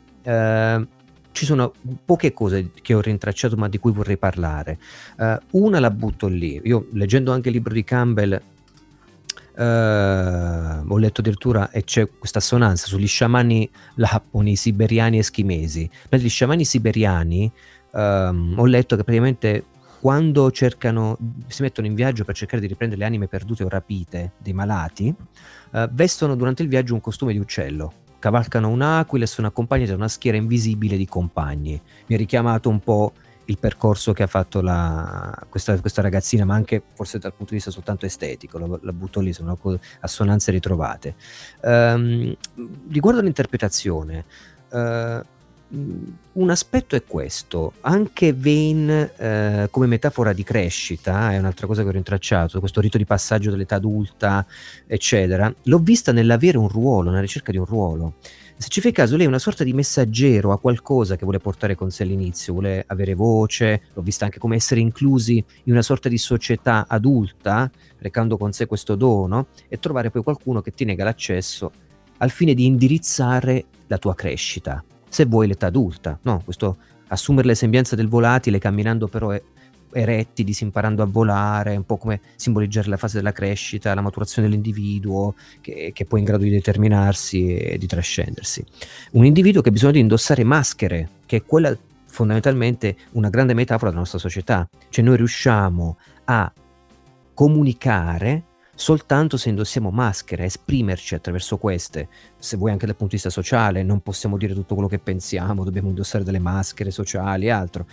ci sono poche cose che ho rintracciato ma di cui vorrei parlare. Uh, una la butto lì. Io leggendo anche il libro di Campbell uh, ho letto addirittura e c'è questa assonanza sugli sciamani lapponi, siberiani eschimesi. Per gli sciamani siberiani um, ho letto che praticamente quando cercano, si mettono in viaggio per cercare di riprendere le anime perdute o rapite dei malati, uh, vestono durante il viaggio un costume di uccello cavalcano un'aquila e sono accompagnati da una schiera invisibile di compagni. Mi ha richiamato un po' il percorso che ha fatto la, questa, questa, ragazzina, ma anche forse dal punto di vista soltanto estetico, la, la butto lì, sono assonanze ritrovate. Um, riguardo all'interpretazione, uh, un aspetto è questo, anche Vane eh, come metafora di crescita, è un'altra cosa che ho rintracciato, questo rito di passaggio dell'età adulta, eccetera, l'ho vista nell'avere un ruolo, nella ricerca di un ruolo. Se ci fai caso, lei è una sorta di messaggero a qualcosa che vuole portare con sé all'inizio, vuole avere voce, l'ho vista anche come essere inclusi in una sorta di società adulta, recando con sé questo dono, e trovare poi qualcuno che ti nega l'accesso al fine di indirizzare la tua crescita se vuoi l'età adulta, no? Questo assumere le sembianze del volatile camminando però eretti, disimparando a volare, un po' come simboleggiare la fase della crescita, la maturazione dell'individuo che, che poi è in grado di determinarsi e di trascendersi. Un individuo che ha bisogno di indossare maschere, che è quella fondamentalmente una grande metafora della nostra società, cioè noi riusciamo a comunicare soltanto se indossiamo maschere, esprimerci attraverso queste, se vuoi anche dal punto di vista sociale, non possiamo dire tutto quello che pensiamo, dobbiamo indossare delle maschere sociali e altro,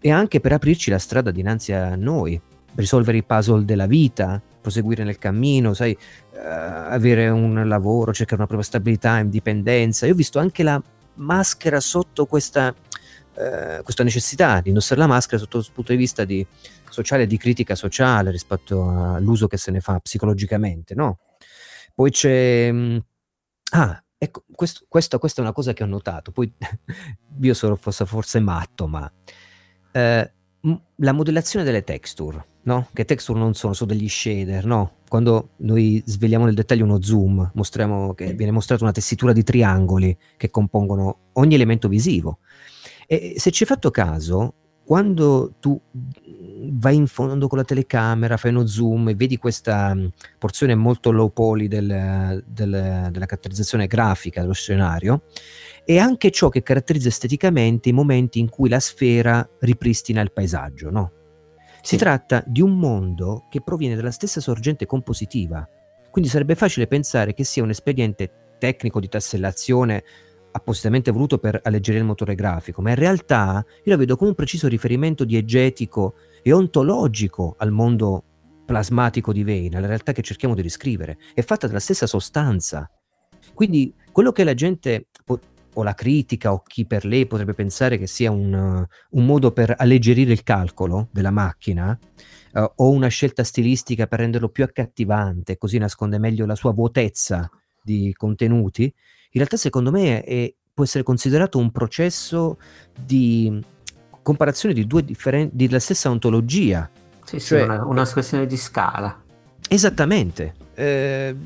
e anche per aprirci la strada dinanzi a noi, risolvere i puzzle della vita, proseguire nel cammino, sai, uh, avere un lavoro, cercare una propria stabilità, indipendenza. Io ho visto anche la maschera sotto questa, uh, questa necessità di indossare la maschera sotto il punto di vista di sociale di critica sociale rispetto all'uso che se ne fa psicologicamente, no? Poi c'è... Mm, ah, ecco, questo, questo, questa è una cosa che ho notato, poi (laughs) io sono forse, forse matto, ma eh, la modellazione delle texture, no? Che texture non sono solo degli shader, no? Quando noi sveliamo nel dettaglio uno zoom, mostriamo che viene mostrata una tessitura di triangoli che compongono ogni elemento visivo. E se ci hai fatto caso, quando tu vai in fondo con la telecamera, fai uno zoom e vedi questa mm, porzione molto low poly del, del, della caratterizzazione grafica dello scenario, è anche ciò che caratterizza esteticamente i momenti in cui la sfera ripristina il paesaggio, no? Si sì. tratta di un mondo che proviene dalla stessa sorgente compositiva, quindi sarebbe facile pensare che sia un espediente tecnico di tassellazione appositamente voluto per alleggerire il motore grafico, ma in realtà io la vedo come un preciso riferimento diegetico e ontologico al mondo plasmatico di Vane, alla realtà che cerchiamo di riscrivere, è fatta della stessa sostanza. Quindi quello che la gente o la critica o chi per lei potrebbe pensare che sia un, un modo per alleggerire il calcolo della macchina uh, o una scelta stilistica per renderlo più accattivante, così nasconde meglio la sua vuotezza di contenuti, in realtà secondo me è, può essere considerato un processo di comparazione di due differenti, della stessa ontologia. Sì, cioè, sì, una, una questione di scala. Esattamente. Eh,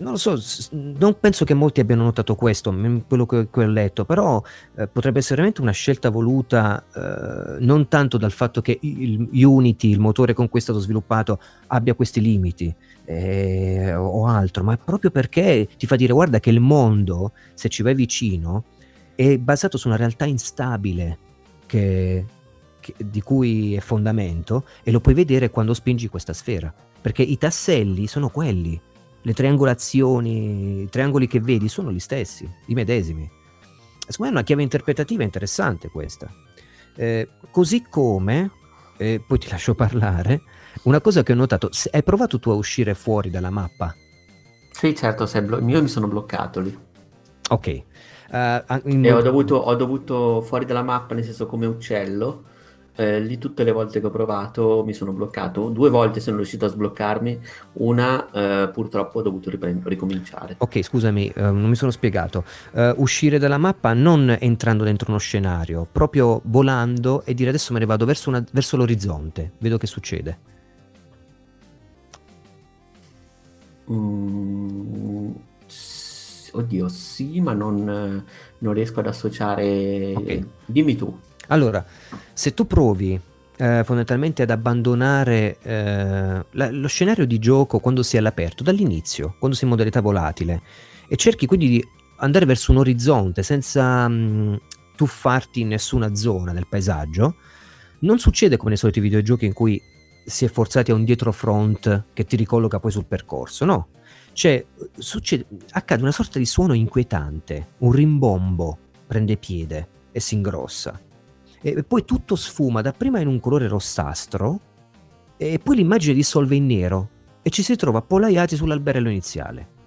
non lo so, non penso che molti abbiano notato questo, quello che, che ho letto, però eh, potrebbe essere veramente una scelta voluta eh, non tanto dal fatto che il Unity, il motore con cui è stato sviluppato, abbia questi limiti eh, o altro, ma proprio perché ti fa dire guarda che il mondo, se ci vai vicino, è basato su una realtà instabile che, che, di cui è fondamento e lo puoi vedere quando spingi questa sfera, perché i tasselli sono quelli le triangolazioni, i triangoli che vedi sono gli stessi, i medesimi. Secondo me è una chiave interpretativa interessante questa. Eh, così come, eh, poi ti lascio parlare, una cosa che ho notato, hai provato tu a uscire fuori dalla mappa? Sì, certo, blo- io mi sono bloccato lì. Ok. Uh, in... E ho dovuto, ho dovuto fuori dalla mappa, nel senso come uccello, eh, lì tutte le volte che ho provato mi sono bloccato. Due volte sono riuscito a sbloccarmi, una eh, purtroppo ho dovuto riprend- ricominciare. Ok, scusami, uh, non mi sono spiegato. Uh, uscire dalla mappa non entrando dentro uno scenario, proprio volando e dire adesso me ne vado verso, una, verso l'orizzonte, vedo che succede. Mm, oddio, sì, ma non, non riesco ad associare. Okay. Dimmi tu. Allora, se tu provi eh, fondamentalmente ad abbandonare eh, la, lo scenario di gioco quando sei all'aperto, dall'inizio, quando sei in modalità volatile, e cerchi quindi di andare verso un orizzonte senza mh, mm, tuffarti in nessuna zona del paesaggio, non succede come nei soliti videogiochi in cui si è forzati a un dietro front che ti ricolloca poi sul percorso, no? Cioè, succede, accade una sorta di suono inquietante, un rimbombo prende piede e si ingrossa e poi tutto sfuma dapprima in un colore rossastro e poi l'immagine dissolve in nero e ci si trova appollaiati sull'alberello iniziale.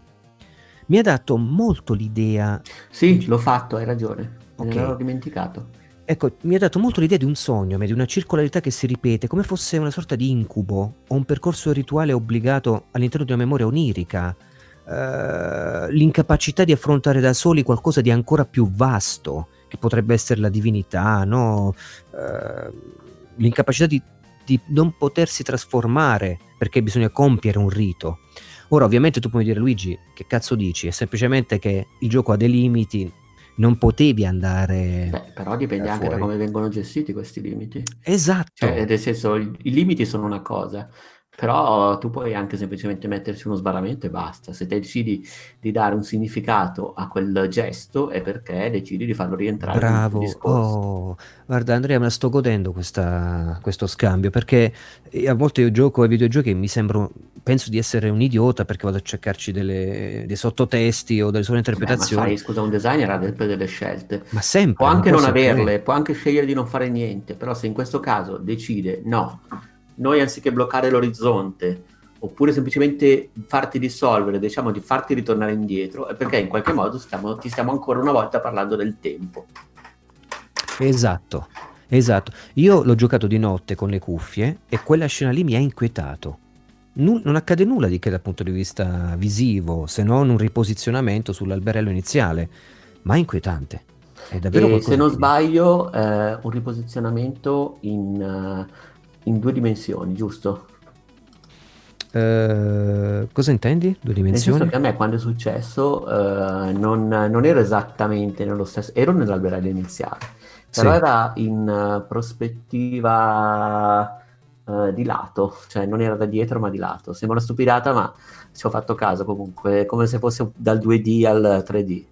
Mi ha dato molto l'idea... Sì, l'ho fatto, hai ragione, okay. l'ho dimenticato. Ecco, mi ha dato molto l'idea di un sogno, di una circolarità che si ripete, come fosse una sorta di incubo o un percorso rituale obbligato all'interno di una memoria onirica, uh, l'incapacità di affrontare da soli qualcosa di ancora più vasto, che potrebbe essere la divinità, no? uh, l'incapacità di, di, non potersi trasformare perché bisogna compiere un rito. Ora, ovviamente, tu puoi dire, Luigi, che cazzo dici? È semplicemente che il gioco ha dei limiti, non potevi andare. Beh, però dipende anche da come vengono gestiti questi limiti. Esatto. Cioè, nel senso, i, i limiti sono una cosa, però tu puoi anche semplicemente metterci uno sbarramento e basta. Se decidi di dare un significato a quel gesto è perché decidi di farlo rientrare Bravo. nel discorso. Oh, guarda Andrea, me la sto godendo questa, questo scambio perché eh, a volte io gioco ai videogiochi e mi sembro, penso di essere un idiota perché vado a cercarci delle, dei sottotesti o delle sue interpretazioni. Beh, ma sai, scusa, un designer ha delle, delle scelte. Ma sempre. Può anche non averle, può anche scegliere di non fare niente, però se in questo caso decide no noi anziché bloccare l'orizzonte oppure semplicemente farti dissolvere, diciamo di farti ritornare indietro, è perché in qualche modo stiamo, ti stiamo ancora una volta parlando del tempo. Esatto, esatto. Io l'ho giocato di notte con le cuffie e quella scena lì mi ha inquietato. N- non accade nulla di che dal punto di vista visivo, se non un riposizionamento sull'alberello iniziale, ma è inquietante. È davvero e se non sbaglio, eh, un riposizionamento in... Uh, in due dimensioni, giusto? Uh, cosa intendi? Due dimensioni? Nel senso che a me quando è successo uh, non, non, ero esattamente nello stesso, ero nell'alberello iniziale, però sì. era in uh, prospettiva di lato, cioè non era da dietro ma di lato. Sembra una stupidata ma ci ho fatto caso comunque, come se fosse dal 2D al 3D.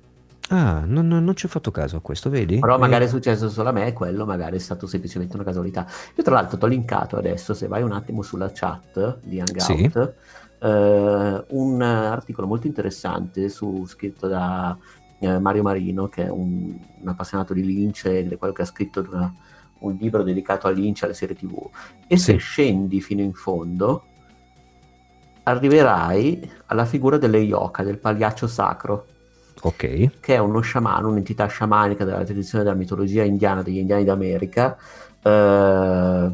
Ah, non, non, non ci ho fatto caso a questo, vedi? Però magari è successo solo a me quello magari è stato semplicemente una casualità. Io tra l'altro ti ho linkato adesso, se vai un attimo sulla chat di Hangout, sì. eh, un articolo molto interessante su, scritto da eh, Mario Marino, che è un, un, appassionato di Lynch e quello che ha scritto una, un libro dedicato a Lynch alle serie tv. E sì. se scendi fino in fondo, arriverai alla figura delle Yoka, del pagliaccio sacro Ok. che è uno sciamano, un'entità sciamanica della tradizione della mitologia indiana degli indiani d'America. Eh,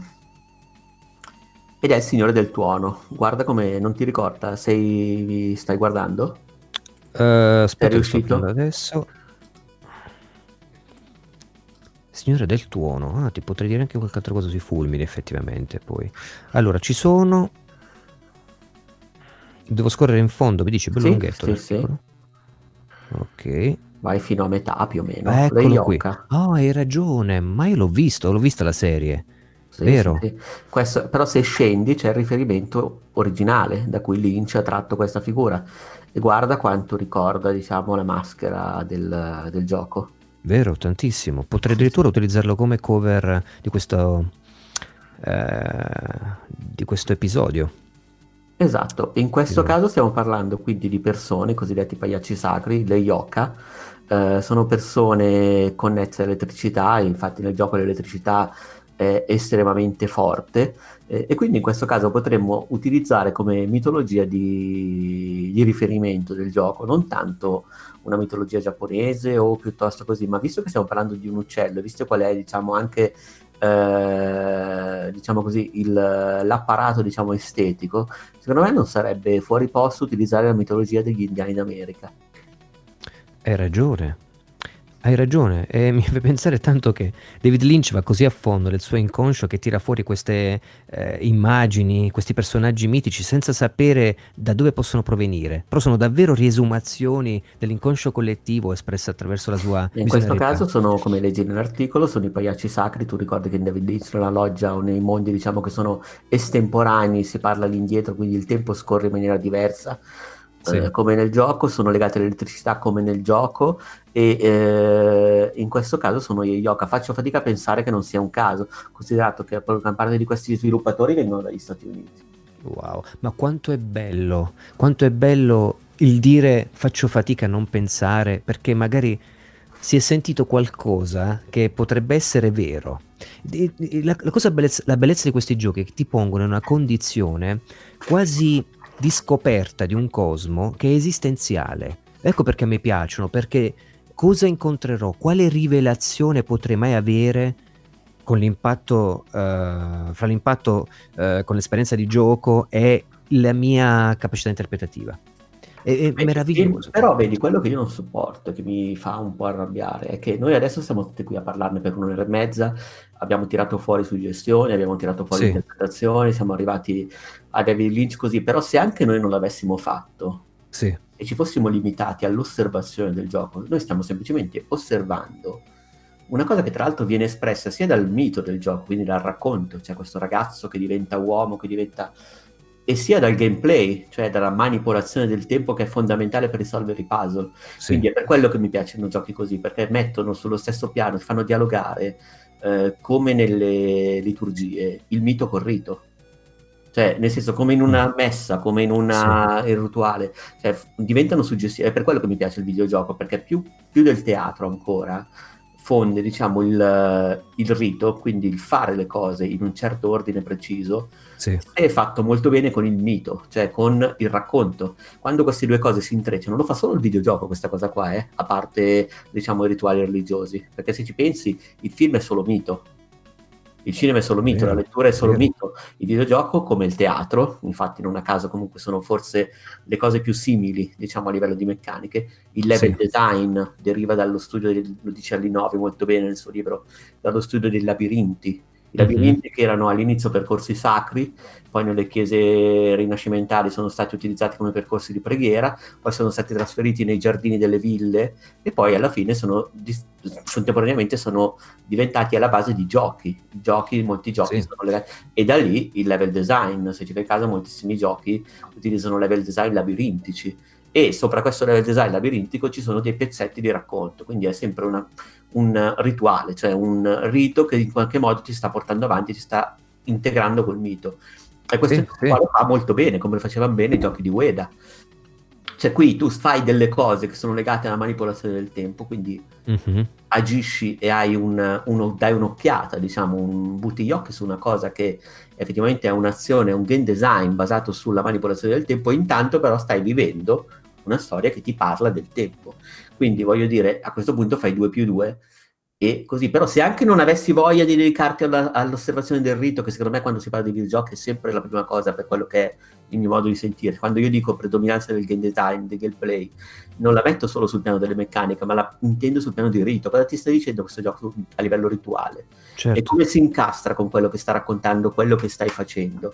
ed è il signore del tuono. Guarda come non ti ricorda, sei stai guardando? Uh, aspetta, riuscito? adesso. Signore del tuono, ah, ti potrei dire anche qualche altra cosa sui fulmini, effettivamente. Poi allora ci sono Devo scorrere in fondo, mi dici, bello sì, lunghetto. Sì, sì. Ok. Vai fino a metà più o meno. Eccolo qui. Oh, hai ragione, ma io l'ho visto, l'ho vista la serie. Sì, Vero? Sì. Questo, però se scendi c'è il riferimento originale da cui Lynch ha tratto questa figura e guarda quanto ricorda diciamo la maschera del, del gioco. Vero, tantissimo. Potrei addirittura utilizzarlo come cover di questo, eh, di questo episodio. Esatto, in questo sì. caso stiamo parlando quindi di persone, cosiddetti pagliacci sacri, le yoka, eh, sono persone connesse all'elettricità, infatti nel gioco l'elettricità è estremamente forte eh, e quindi in questo caso potremmo utilizzare come mitologia di, di, riferimento del gioco, non tanto una mitologia giapponese o piuttosto così, ma visto che stiamo parlando di un uccello, visto qual è diciamo anche eh, diciamo così, il, l'apparato diciamo, estetico, secondo me non sarebbe fuori posto utilizzare la mitologia degli indiani d'America. Hai ragione, hai ragione, e mi fa pensare tanto che David Lynch va così a fondo nel suo inconscio che tira fuori queste eh, immagini, questi personaggi mitici senza sapere da dove possono provenire, però sono davvero riesumazioni dell'inconscio collettivo espresse attraverso la sua In questo caso sono, come leggi nell'articolo, sono i pagliacci sacri, tu ricordi che in David Lynch nella loggia o nei mondi diciamo che sono estemporanei, si parla all'indietro, quindi il tempo scorre in maniera diversa. Sì. eh, come nel gioco, sono legate all'elettricità come nel gioco e eh, in questo caso sono io Yoka. Faccio fatica a pensare che non sia un caso, considerato che gran parte di questi sviluppatori vengono dagli Stati Uniti. Wow, ma quanto è bello, quanto è bello il dire faccio fatica a non pensare perché magari si è sentito qualcosa che potrebbe essere vero. La, la, cosa bellezza, la bellezza di questi giochi è che ti pongono in una condizione quasi di scoperta di un cosmo che è esistenziale. Ecco perché mi piacciono, perché cosa incontrerò, quale rivelazione potrei mai avere con l'impatto, uh, fra l'impatto uh, con l'esperienza di gioco e la mia capacità interpretativa. È, è meraviglioso. Però vedi, quello che io non sopporto, che mi fa un po' arrabbiare, è che noi adesso siamo tutti qui a parlarne per un'ora e mezza, abbiamo tirato fuori suggestioni, abbiamo tirato fuori sì. interpretazioni, siamo arrivati a David Lynch così, però se anche noi non l'avessimo fatto sì. E ci fossimo limitati all'osservazione del gioco, noi stiamo semplicemente osservando una cosa che tra l'altro viene espressa sia dal mito del gioco, quindi dal racconto, cioè questo ragazzo che diventa uomo, che diventa e sia dal gameplay, cioè dalla manipolazione del tempo che è fondamentale per risolvere i puzzle. Sì. Quindi è per quello che mi piacciono giochi così, perché mettono sullo stesso piano, fanno dialogare, eh, come nelle liturgie, il mito col rito. Cioè, nel senso, come in una mm. messa, come in una sì. rituale, cioè, diventano suggestivi. È per quello che mi piace il videogioco, perché più, più del teatro ancora, fonde diciamo, il, il, rito, quindi il fare le cose in un certo ordine preciso, sì. è fatto molto bene con il mito, cioè con il racconto. Quando queste due cose si intrecciano, lo fa solo il videogioco questa cosa qua, eh? a parte diciamo, i rituali religiosi, perché se ci pensi il film è solo mito, il cinema è solo mito, la lettura è solo mito, il videogioco come il teatro, infatti non a caso comunque sono forse le cose più simili, diciamo a livello di meccaniche, il level sì. design deriva dallo studio, del, lo dice Allinovi molto bene nel suo libro, dallo studio dei labirinti, i labirinti mm-hmm. che erano all'inizio percorsi sacri, poi nelle chiese rinascimentali sono stati utilizzati come percorsi di preghiera, poi sono stati trasferiti nei giardini delle ville e poi alla fine sono contemporaneamente sono diventati alla base di giochi, giochi molti giochi sì. sono legati e da lì il level design, se ci fai caso moltissimi giochi utilizzano level design labirintici e sopra questo level design labirintico ci sono dei pezzetti di racconto, quindi è sempre una un rituale, cioè un rito che in qualche modo ti sta portando avanti, ti sta integrando col mito. E questo sì, sì. lo fa molto bene, come lo facevano bene i giochi di Ueda. Cioè qui tu fai delle cose che sono legate alla manipolazione del tempo, quindi mm-hmm. agisci e hai un, uno, dai un'occhiata, diciamo, un butti gli occhi su una cosa che effettivamente è un'azione, un game design basato sulla manipolazione del tempo, intanto però stai vivendo una storia che ti parla del tempo. Quindi voglio dire, a questo punto fai 2 più 2 e così. Però se anche non avessi voglia di dedicarti alla, all'osservazione del rito, che secondo me quando si parla di videogiochi è sempre la prima cosa per quello che è il mio modo di sentire. Quando io dico predominanza del game design, del gameplay, non la metto solo sul piano delle meccaniche, ma la intendo sul piano di rito. Cosa ti sta dicendo questo gioco a livello rituale? Certo. E come si incastra con quello che sta raccontando, quello che stai facendo?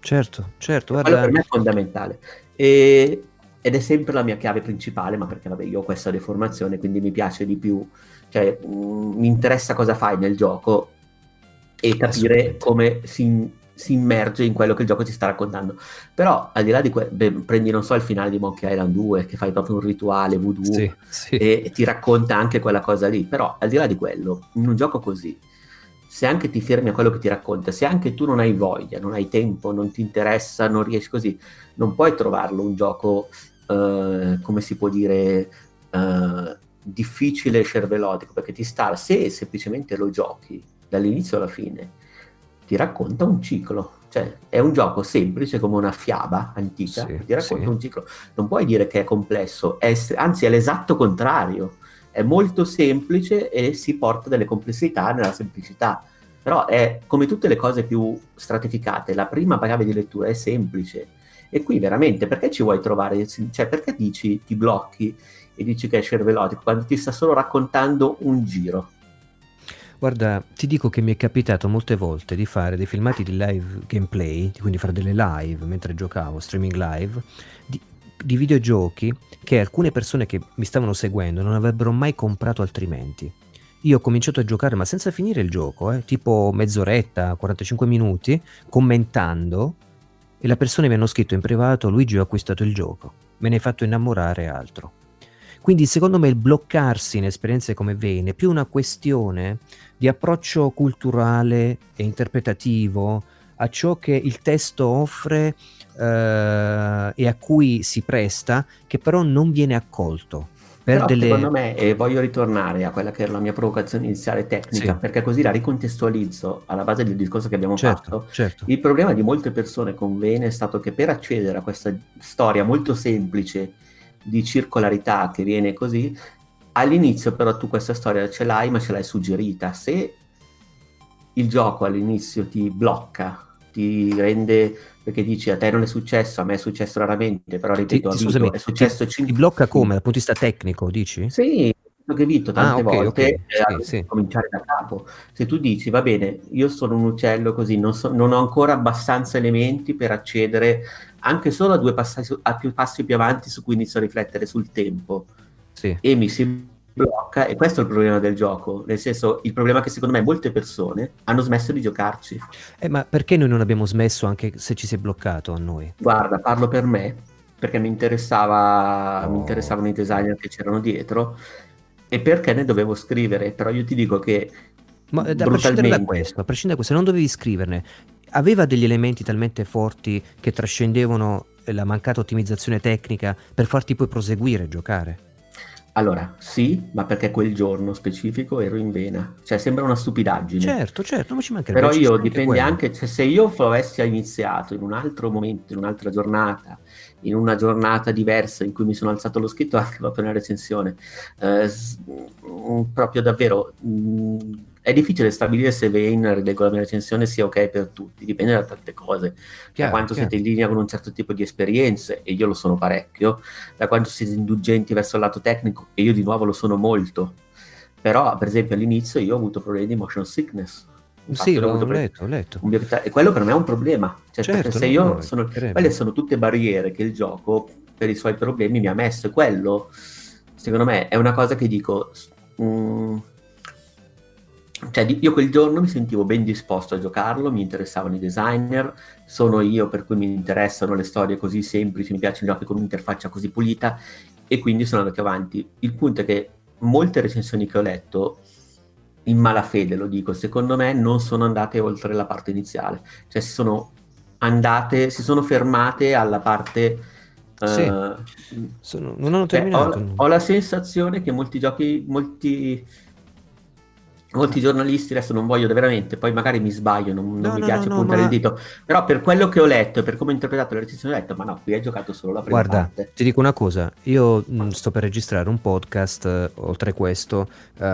Certo, certo. Guarda... Quello per me è fondamentale. E, ed è sempre la mia chiave principale, ma perché vabbè, io ho questa deformazione, quindi mi piace di più, cioè mh, mi interessa cosa fai nel gioco e capire come si, si, immerge in quello che il gioco ti sta raccontando. Però al di là di quello, prendi non so il finale di Monkey Island 2, che fai proprio un rituale voodoo sì, sì. E, e ti racconta anche quella cosa lì, però al di là di quello, in un gioco così, se anche ti fermi a quello che ti racconta, se anche tu non hai voglia, non hai tempo, non ti interessa, non riesci così, non puoi trovarlo un gioco, eh, come si può dire, eh, difficile e cervellotico, perché ti sta, se semplicemente lo giochi dall'inizio alla fine, ti racconta un ciclo. Cioè, è un gioco semplice come una fiaba antica, sì, ti racconta sì. un ciclo. Non puoi dire che è complesso, è, anzi è l'esatto contrario è molto semplice e si porta delle complessità nella semplicità. Però è come tutte le cose più stratificate, la prima chiave di lettura è semplice. E qui veramente perché ci vuoi trovare? Cioè, perché dici, ti blocchi e dici che è cervellotico quando ti sta solo raccontando un giro? Guarda, ti dico che mi è capitato molte volte di fare dei filmati di live gameplay, quindi fare delle live mentre giocavo, streaming live, di, di videogiochi che alcune persone che mi stavano seguendo non avrebbero mai comprato altrimenti. Io ho cominciato a giocare, ma senza finire il gioco, eh, tipo mezz'oretta, 45 minuti, commentando, e le persone mi hanno scritto in privato: Luigi, ho acquistato il gioco, me ne hai fatto innamorare altro. Quindi, secondo me, il bloccarsi in esperienze come Vane è più una questione di approccio culturale e interpretativo a ciò che il testo offre eh, e a cui si presta, che però non viene accolto. Però, delle... Secondo me, e voglio ritornare a quella che era la mia provocazione iniziale tecnica, sì. perché così la ricontestualizzo alla base del discorso che abbiamo certo, fatto. Certo. Il problema di molte persone con Vene è stato che per accedere a questa storia molto semplice di circolarità che viene così, all'inizio però tu questa storia ce l'hai, ma ce l'hai suggerita. Se il gioco all'inizio ti blocca ti rende perché dici a te non è successo, a me è successo raramente, però ripeto, ti, scusami, è successo ti, 5... ti blocca come? Dal punto di vista tecnico, dici? Sì, che Vito tante ah, okay, volte okay. Sì, sì. cominciare da capo. Se tu dici, va bene, io sono un uccello così, non, so, non ho ancora abbastanza elementi per accedere anche solo a due passi, a più passi più avanti su cui inizio a riflettere sul tempo. Sì. E mi si blocca e questo è il problema del gioco, nel senso il problema è che secondo me molte persone hanno smesso di giocarci. Eh, ma perché noi non abbiamo smesso anche se ci si è bloccato a noi? Guarda, parlo per me, perché mi, interessava, oh. mi interessavano i designer che c'erano dietro e perché ne dovevo scrivere, però io ti dico che... Ma eh, a prescindere da questo, a prescindere da questo, non dovevi scriverne, aveva degli elementi talmente forti che trascendevano la mancata ottimizzazione tecnica per farti poi proseguire a giocare? Allora, sì, ma perché quel giorno specifico ero in vena. Cioè, sembra una stupidaggine. Certo, certo, non ci mancherebbe. Però io dipende anche, anche cioè, se io avessi iniziato in un altro momento, in un'altra giornata, in una giornata diversa in cui mi sono alzato lo scritto (laughs) anche proprio nella recensione, eh, proprio davvero mh, mm, è difficile stabilire se Vane, leggo la mia recensione, sia ok per tutti, dipende da tante cose, chiaro, da quanto chiaro. siete in linea con un certo tipo di esperienze, e io lo sono parecchio, da quanto siete indulgenti verso il lato tecnico, e io di nuovo lo sono molto. Però, per esempio, all'inizio io ho avuto problemi di motion sickness. Infatti, sì, l'ho, l'ho letto, ho letto. E quello per me è un problema. Cioè, certo, se io sono, quelle sono tutte barriere che il gioco, per i suoi problemi, mi ha messo. E quello, secondo me, è una cosa che dico... Mh, mm, cioè, io quel giorno mi sentivo ben disposto a giocarlo, mi interessavano i designer, sono io per cui mi interessano le storie così semplici, mi piacciono i giochi con un'interfaccia così pulita e quindi sono andato avanti. Il punto è che molte recensioni che ho letto, in malafede lo dico, secondo me non sono andate oltre la parte iniziale, cioè si sono andate, si sono fermate alla parte... Sì, uh, sono, non hanno terminato. Cioè, ho, ho la sensazione che molti giochi, molti molti giornalisti, adesso non voglio veramente, poi magari mi sbaglio, non, non no, mi no, piace no, puntare ma... il dito, però per quello che ho letto e per come ho interpretato la recensione ho detto, ma no, qui hai giocato solo la prima Guarda, parte. ti dico una cosa, io mh, mm, sto per registrare un podcast, eh, oltre questo, uh,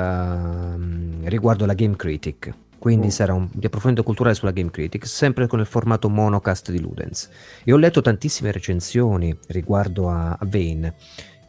riguardo la Game Critic, quindi mm. sarà un di approfondimento culturale sulla Game Critic, sempre con il formato monocast di Ludens. E ho letto tantissime recensioni riguardo a, a Vane,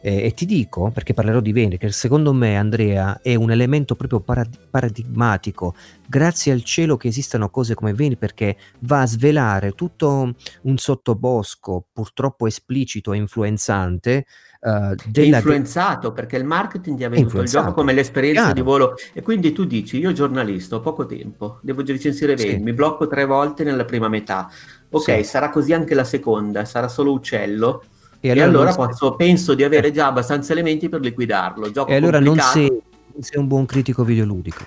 Eh, e ti dico, perché parlerò di Vane, che secondo me Andrea è un elemento proprio parad- paradigmatico, grazie al cielo che esistano cose come Vane, perché va a svelare tutto un sottobosco purtroppo esplicito e influenzante Uh, della... influenzato perché il marketing ti ha venduto il gioco come l'esperienza Chiaro. di volo e quindi tu dici io giornalista ho poco tempo devo recensire Vane sì. mi blocco tre volte nella prima metà ok sì. sarà così anche la seconda sarà solo uccello e allora, e allora posso, penso di avere già abbastanza elementi per liquidarlo. Gioco e allora non sei, non sei, un buon critico videoludico.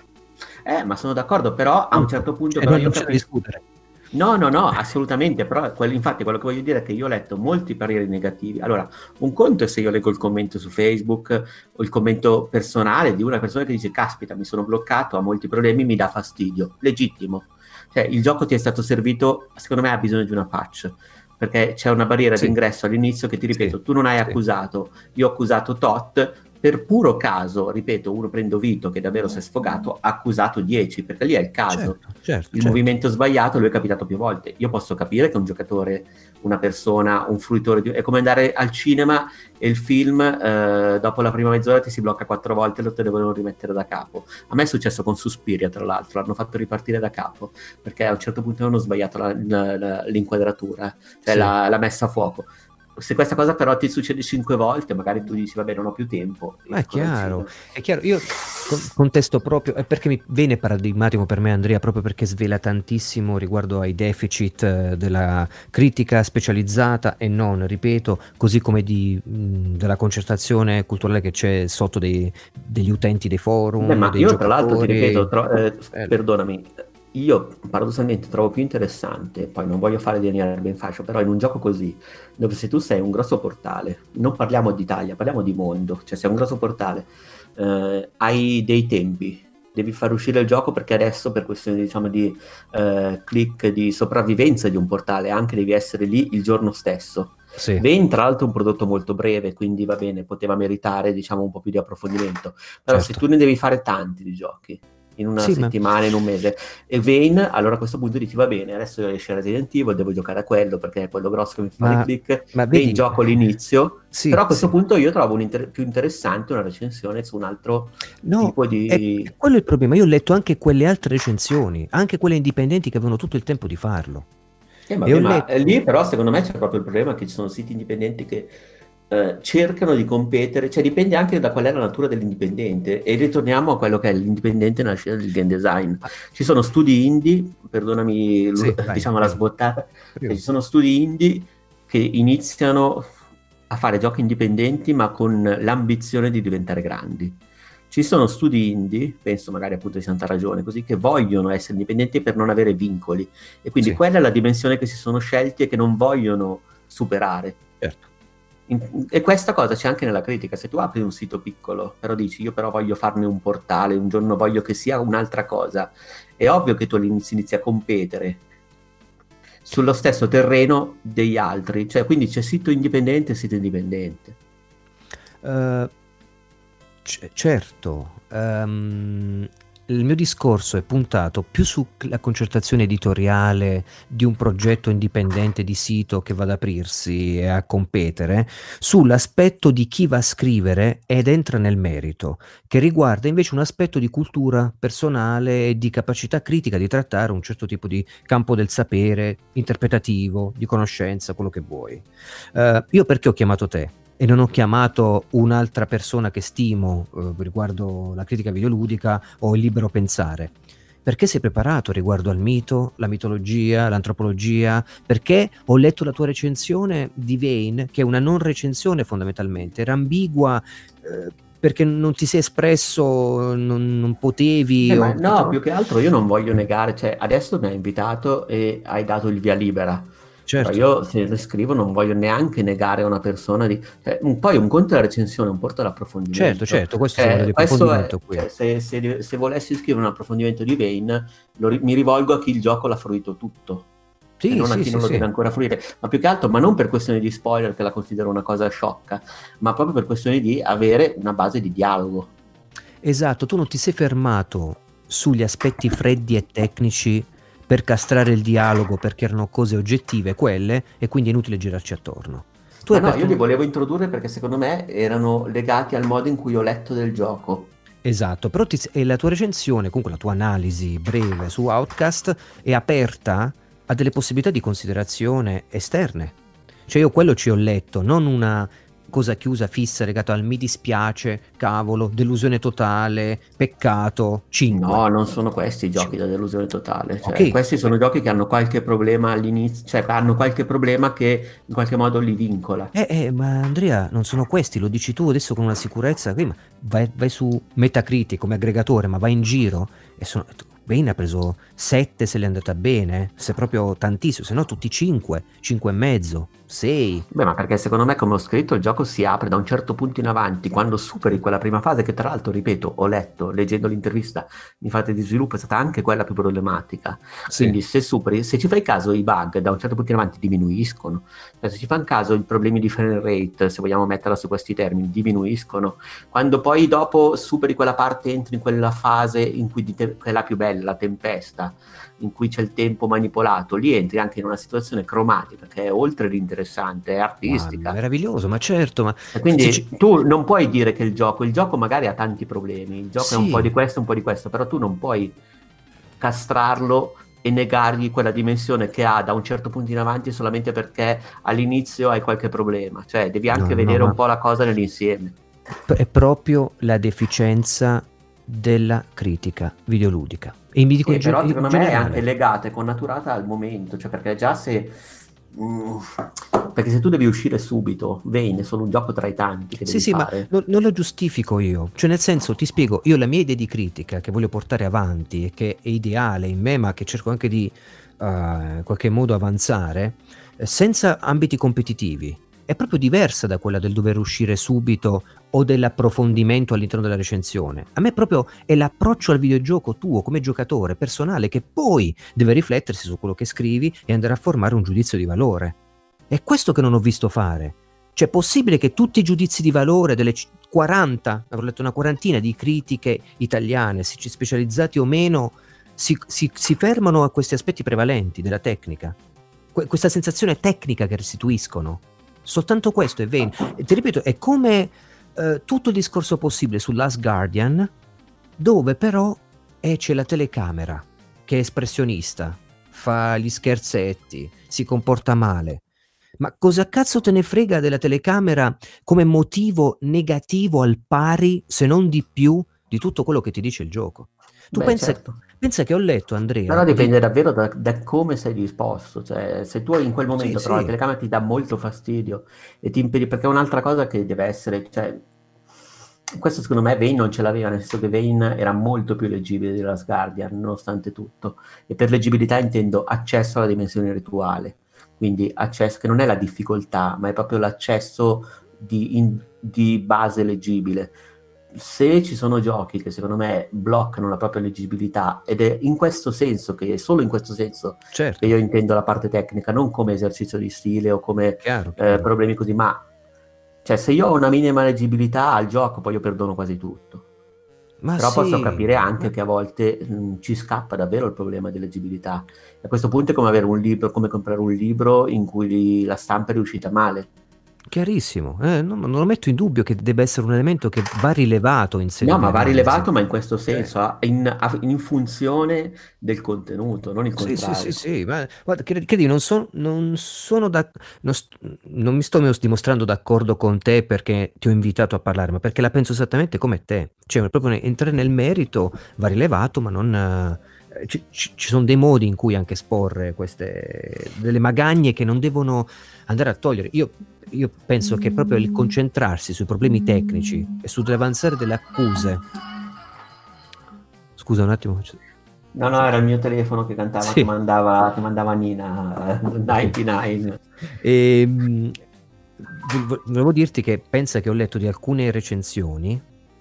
Eh, ma sono d'accordo, però a un certo punto... Però non c'è da discutere. No, no, no, assolutamente, però quello, infatti quello che voglio dire è che io ho letto molti pareri negativi. Allora, un conto è se io leggo il commento su Facebook o il commento personale di una persona che dice caspita, mi sono bloccato, ha molti problemi, mi dà fastidio. Legittimo. Cioè, il gioco ti è stato servito, secondo me ha bisogno di una patch perché c'è una barriera sì. d'ingresso all'inizio che ti ripeto, sì. tu non hai accusato, io ho accusato Tot, per puro caso, ripeto, uno prendo Vito che davvero si è sfogato, ha accusato 10, perché lì è il caso. Certo, certo, il certo. movimento sbagliato lui è capitato più volte. Io posso capire che un giocatore, una persona, un fruitore di... è come andare al cinema e il film eh, dopo la prima mezz'ora ti si blocca quattro volte e lo te devono rimettere da capo. A me è successo con Suspiria, tra l'altro, l'hanno fatto ripartire da capo, perché a un certo punto hanno sbagliato la, la, la, l'inquadratura, cioè sì. la messa a fuoco se questa cosa però ti succede cinque volte, magari tu dici, vabbè, non ho più tempo. Ma è chiaro, è chiaro. Io contesto proprio, è perché mi viene paradigmatico per me Andrea, proprio perché svela tantissimo riguardo ai deficit eh, della critica specializzata e non, ripeto, così come di, della concertazione culturale che c'è sotto dei, degli utenti dei forum. Beh, ma io giocatori. tra l'altro ti ripeto, tro- eh, eh, perdonami, io paradossalmente trovo più interessante, poi non voglio fare di ben faccio, però in un gioco così, dove se tu sei un grosso portale, non parliamo di Italia, parliamo di mondo, cioè sei un grosso portale, eh, hai dei tempi, devi far uscire il gioco perché adesso per questione diciamo di eh, click di sopravvivenza di un portale anche devi essere lì il giorno stesso. Sì. Vane tra l'altro è un prodotto molto breve, quindi va bene, poteva meritare diciamo un po' più di approfondimento, però certo. se tu ne devi fare tanti di giochi in una sì, settimana, ma... in un mese. E Vane, allora a questo punto dici va bene, adesso esce Resident Evil, devo giocare a quello perché è quello grosso che mi fa ma, click, ma vedi... Vane gioco l'inizio, sì, però a questo sì. punto io trovo inter- più interessante una recensione su un altro no, tipo di... È, quello è il problema, io ho letto anche quelle altre recensioni, anche quelle indipendenti che avevano tutto il tempo di farlo. Eh, vabbè, ma letto... lì però secondo me c'è proprio il problema che ci sono siti indipendenti che eh, cercano di competere, cioè dipende anche da qual è la natura dell'indipendente e ritorniamo a quello che è l'indipendente nella scena del game design. Ci sono studi indie, perdonami sì, l- diciamo la sbottata, ci sono studi indie che iniziano a fare giochi indipendenti ma con l'ambizione di diventare grandi. Ci sono studi indie, penso magari appunto di Santa Ragione, così, che vogliono essere indipendenti per non avere vincoli. E quindi sì. quella è la dimensione che si sono scelti e che non vogliono superare. Certo e questa cosa c'è anche nella critica, se tu apri un sito piccolo, però dici io però voglio farne un portale, un giorno voglio che sia un'altra cosa, è ovvio che tu all'inizio inizi a competere sullo stesso terreno degli altri, cioè quindi c'è sito indipendente e sito indipendente. Uh, c- certo, um, il mio discorso è puntato più sulla concertazione editoriale di un progetto indipendente di sito che va ad aprirsi e a competere, sull'aspetto di chi va a scrivere ed entra nel merito, che riguarda invece un aspetto di cultura personale e di capacità critica di trattare un certo tipo di campo del sapere, interpretativo, di conoscenza, quello che vuoi. Uh, io perché ho chiamato te? E non ho chiamato un'altra persona che stimo eh, riguardo la critica videoludica o il libero pensare. Perché sei preparato riguardo al mito, la mitologia, l'antropologia? Perché ho letto la tua recensione di Vane, che è una non recensione fondamentalmente, era ambigua. Eh, perché non ti sei espresso, non, non potevi. Eh, no, potevo... più che altro io non voglio negare, cioè adesso mi hai invitato e hai dato il via libera Certo. io se le scrivo non voglio neanche negare a una persona di... Cioè, un, poi un conto è la recensione, un porto l'approfondimento. Certo, certo, questo, eh, questo è, cioè, se, se, se, volessi scrivere un approfondimento di Vane, lo, mi rivolgo a chi il gioco l'ha fruito tutto. Sì, non sì, a chi sì, non lo deve ancora fruire, ma più che altro, ma non per questione di spoiler che la considero una cosa sciocca, ma proprio per questione di avere una base di dialogo. Esatto, tu non ti sei fermato sugli aspetti freddi e tecnici per castrare il dialogo perché erano cose oggettive quelle e quindi è inutile girarci attorno. Tu ah no, io li volevo introdurre perché secondo me erano legati al modo in cui ho letto del gioco. Esatto, però ti, e la tua recensione, comunque la tua analisi breve su Outcast è aperta a delle possibilità di considerazione esterne. Cioè io quello ci ho letto, non una cosa chiusa, fissa, legata al mi dispiace, cavolo, delusione totale, peccato, 5. No, non sono questi i giochi da delusione totale. Cioè, okay. Questi sono giochi che hanno qualche problema all'inizio, cioè hanno qualche problema che in qualche modo li vincola. Eh, eh ma Andrea, non sono questi, lo dici tu adesso con una sicurezza, vai, vai su Metacritic come aggregatore, ma vai in giro e sono Bane ha preso 7 se l'è andata bene, se proprio tantissimo, se no tutti 5, 5 e mezzo, 6. Beh, ma perché secondo me, come ho scritto, il gioco si apre da un certo punto in avanti, quando superi quella prima fase, che tra l'altro, ripeto, ho letto, leggendo l'intervista in fase di sviluppo, è stata anche quella più problematica. Sì. Quindi se superi, se ci fai caso, i bug da un certo punto in avanti diminuiscono. Cioè, se ci fanno caso, i problemi di frame rate, se vogliamo metterla su questi termini, diminuiscono. Quando poi dopo superi quella parte, entri in quella fase in cui è la più bella, la tempesta, in cui c'è il tempo manipolato, lì entri anche in una situazione cromatica che è oltre l'interessante, è artistica. Ah, meraviglioso, ma certo. Ma... E quindi ci... tu non puoi dire che il gioco, il gioco magari ha tanti problemi, il gioco sì. è un po' di questo, un po' di questo, però tu non puoi castrarlo e negargli quella dimensione che ha da un certo punto in avanti solamente perché all'inizio hai qualche problema, cioè devi anche no, vedere no, un po' la cosa nell'insieme. È proprio la deficienza della critica videoludica. E mi dico sì, però secondo me è anche legata e connaturata al momento, cioè perché già se... Mm, perché se tu devi uscire subito, Vane è solo un gioco tra i tanti che Sì, sì, fare. ma no, non lo giustifico io. Cioè, nel senso, ti spiego, io la mia idea di critica che voglio portare avanti e che è ideale in me, ma che cerco anche di uh, in qualche modo avanzare, eh, senza ambiti competitivi, è proprio diversa da quella del dover uscire subito o dell'approfondimento all'interno della recensione. A me proprio è l'approccio al videogioco tuo come giocatore personale che poi deve riflettersi su quello che scrivi e andare a formare un giudizio di valore. È questo che non ho visto fare. Cioè, è possibile che tutti i giudizi di valore delle 40, avrò letto una quarantina di critiche italiane, specializzati o meno, si, si, si fermano a questi aspetti prevalenti della tecnica? Que- questa sensazione tecnica che restituiscono? Soltanto questo è. E ti ripeto, è come eh, tutto il discorso possibile su Last Guardian, dove però eh, c'è la telecamera che è espressionista, fa gli scherzetti, si comporta male. Ma cosa cazzo te ne frega della telecamera come motivo negativo al pari, se non di più, di tutto quello che ti dice il gioco? Tu Beh, pensa, certo. pensa, che ho letto, Andrea. Però dipende di... davvero da, da, come sei disposto. Cioè, se tu in quel momento sì, però sì. la telecamera ti dà molto fastidio e ti impedi, perché è un'altra cosa che deve essere. Cioè, questo secondo me Vane non ce l'aveva, nel senso che Vane era molto più leggibile di Last Guardian, nonostante tutto. E per leggibilità intendo accesso alla dimensione rituale. Quindi accesso che non è la difficoltà, ma è proprio l'accesso di, in, di base leggibile se ci sono giochi che secondo me bloccano la propria leggibilità ed è in questo senso che è solo in questo senso certo. che io intendo la parte tecnica non come esercizio di stile o come chiaro, chiaro. Eh, problemi così ma cioè se io ho una minima leggibilità al gioco poi io perdono quasi tutto. Ma però sì. posso capire anche che a volte mh, ci scappa davvero il problema di leggibilità. A questo punto è come avere un libro come comprare un libro in cui la stampa è riuscita male Chiarissimo, eh, non, non, lo metto in dubbio che debba essere un elemento che va rilevato in No, ma va rilevato, ma in questo senso, in, in, funzione del contenuto, non il contrario. Sì, sì, sì, sì. ma guarda, credi, non, so, non sono da, non, non, mi sto dimostrando d'accordo con te perché ti ho invitato a parlare, ma perché la penso esattamente come te. Cioè, proprio entrare nel merito va rilevato, ma non... Ci, ci, sono dei modi in cui anche esporre queste delle magagne che non devono andare a togliere. Io io penso che proprio il concentrarsi sui problemi tecnici e sull'avanzare delle accuse. Scusa un attimo. No, no, era il mio telefono che cantava, sì. che, mandava, che mandava Nina 99. E, ehm, volevo dirti che pensa che ho letto di alcune recensioni,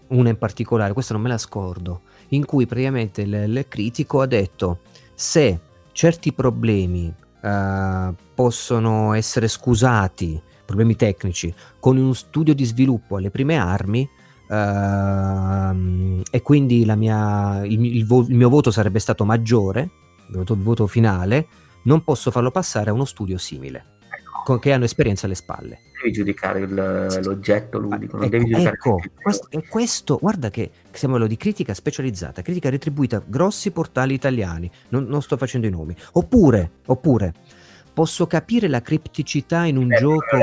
una in particolare, questa non me la scordo, in cui praticamente il, il critico ha detto se certi problemi uh, possono essere scusati problemi tecnici, con uno studio di sviluppo alle prime armi, uh, e quindi mia, il, il, vo- il, mio voto sarebbe stato maggiore, il voto, il voto finale, non posso farlo passare a uno studio simile. che hanno esperienza alle spalle. Devi giudicare l'oggetto ludico, non ecco, devi giudicare ecco, questo, questo, guarda che siamo di critica specializzata, critica retribuita, grossi portali italiani, non, non sto facendo i nomi. Oppure, oppure, posso capire la cripticità in un eh, gioco...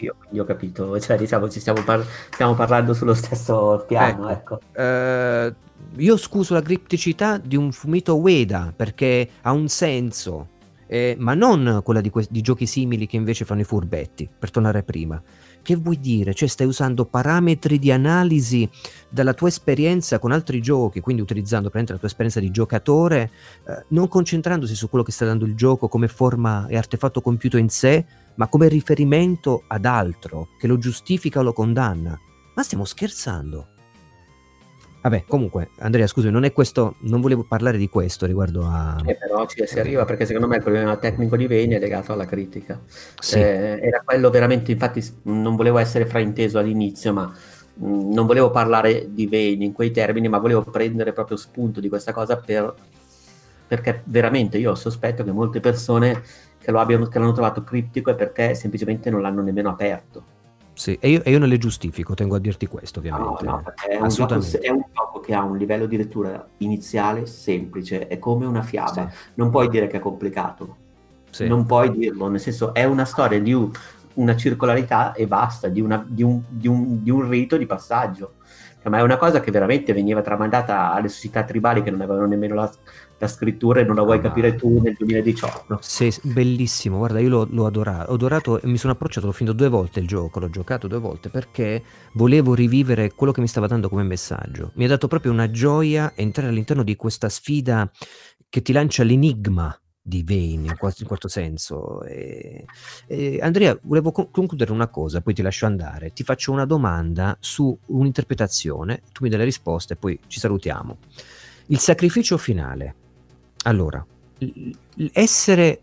Io, io ho capito, cioè diciamo ci stiamo, par- stiamo parlando sullo stesso piano, ecco. ecco. Uh, io scuso la cripticità di un fumetto Ueda perché ha un senso, eh, ma non quella di, que- di, giochi simili che invece fanno i furbetti, per tornare prima. Che vuoi dire? Cioè stai usando parametri di analisi dalla tua esperienza con altri giochi, quindi utilizzando la tua esperienza di giocatore, eh, non concentrandosi su quello che sta dando il gioco come forma e artefatto compiuto in sé, ma come riferimento ad altro che lo giustifica o lo condanna. Ma stiamo scherzando. Vabbè, comunque, Andrea, scusi, non è questo, non volevo parlare di questo riguardo a... Eh, però ci si arriva perché secondo me il problema tecnico di Veni è legato alla critica. Sì. Eh, era quello veramente, infatti non volevo essere frainteso all'inizio, ma mh, mm, non volevo parlare di Veni in quei termini, ma volevo prendere proprio spunto di questa cosa per, perché veramente io sospetto che molte persone che, lo abbiano, che l'hanno trovato criptico è perché semplicemente non l'hanno nemmeno aperto. Sì, e io, e io, non le giustifico, tengo a dirti questo ovviamente. No, no, è, un gioco, è, un gioco, che ha un livello di lettura iniziale semplice, è come una fiaba, sì. non puoi dire che è complicato, sì. non puoi dirlo, nel senso è una storia di una circolarità e basta, di, una, di, un, di, un, di un rito di passaggio ma è una cosa che veramente veniva tramandata alle società tribali che non avevano nemmeno la, la scrittura e non la vuoi ah, capire tu nel 2018. Sì, bellissimo, guarda, io l'ho, l'ho adorato, ho adorato e mi sono approcciato, l'ho finito due volte il gioco, l'ho giocato due volte perché volevo rivivere quello che mi stava dando come messaggio. Mi ha dato proprio una gioia entrare all'interno di questa sfida che ti lancia l'enigma di Vane in, qualche, in questo senso. E, e Andrea, volevo co- concludere una cosa, poi ti lascio andare. Ti faccio una domanda su un'interpretazione, tu mi dai la risposta e poi ci salutiamo. Il sacrificio finale. Allora, essere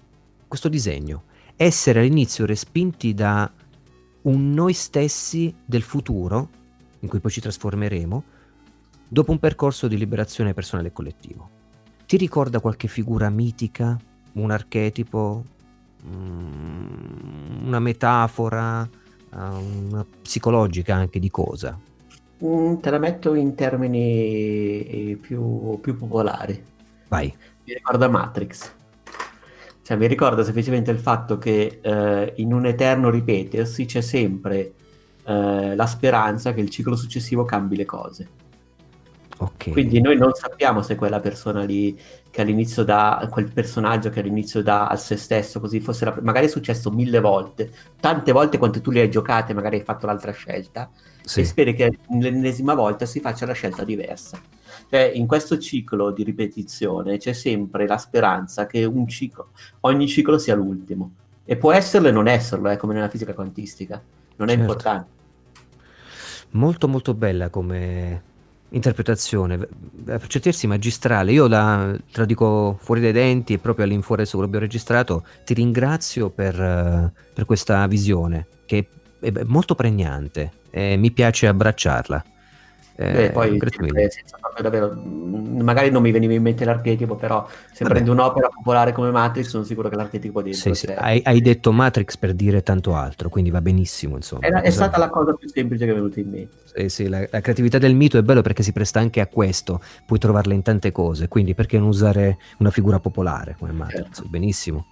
questo disegno, essere all'inizio respinti da un noi stessi del futuro, in cui poi ci trasformeremo, dopo un percorso di liberazione personale e collettivo. Ti ricorda qualche figura mitica un archetipo, mm, una metafora, eh, una psicologica anche di cosa? Mm, te la metto in termini più, più popolari. Vai. Mi ricorda Matrix. Cioè, mi ricorda semplicemente il fatto che eh, in un eterno ripetersi c'è sempre eh, la speranza che il ciclo successivo cambi le cose. Okay. Quindi noi non sappiamo se quella persona lì che all'inizio dà, quel personaggio che all'inizio dà a se stesso, così fosse la, magari è successo mille volte, tante volte quanto tu le hai giocate, magari hai fatto l'altra scelta, sì. e speri che l'ennesima volta si faccia la scelta diversa. Cioè, in questo ciclo di ripetizione c'è sempre la speranza che un ciclo, ogni ciclo sia l'ultimo. E può esserlo e non esserlo, eh, come nella fisica quantistica. Non è certo. importante. Molto molto bella come, interpretazione, per certi magistrale. Io la, dico fuori dai denti e proprio all'infuori adesso che abbiamo registrato, ti ringrazio per, per questa visione che è molto pregnante e mi piace abbracciarla. Eh, poi davvero, magari non mi veniva in mente l'archetipo, però se Vabbè. prendo un'opera popolare come Matrix, sono sicuro che l'archetipo di sì, sì. Hai, hai, detto Matrix per dire tanto altro, quindi va benissimo. Insomma. È, è stata la cosa più semplice che è venuta in mente. Sì, sì, la, la, creatività del mito è bello perché si presta anche a questo, puoi trovarla in tante cose, quindi perché non usare una figura popolare come Matrix? Certo. Benissimo.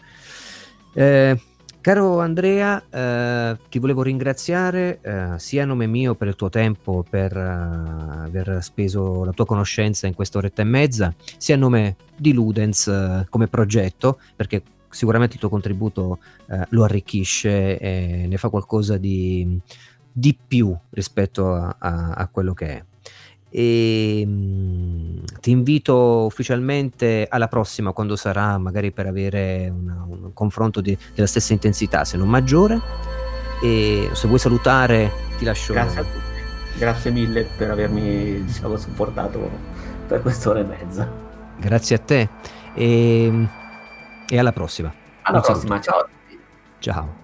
Eh, Caro Andrea, eh, ti volevo ringraziare eh, sia a nome mio per il tuo tempo, per uh, aver speso la tua conoscenza in quest'oretta e mezza, sia a nome di Ludens uh, come progetto, perché sicuramente il tuo contributo uh, lo arricchisce e ne fa qualcosa di, di più rispetto a, a, a quello che è e mh, ti invito ufficialmente alla prossima quando sarà magari per avere una, un confronto di, della stessa intensità se non maggiore. E se vuoi salutare ti lascio grazie a tutti. Grazie mille per avermi diciamo supportato per quest'ora e mezza. Grazie a te. E, e alla prossima. Alla un prossima saluto. ciao ciao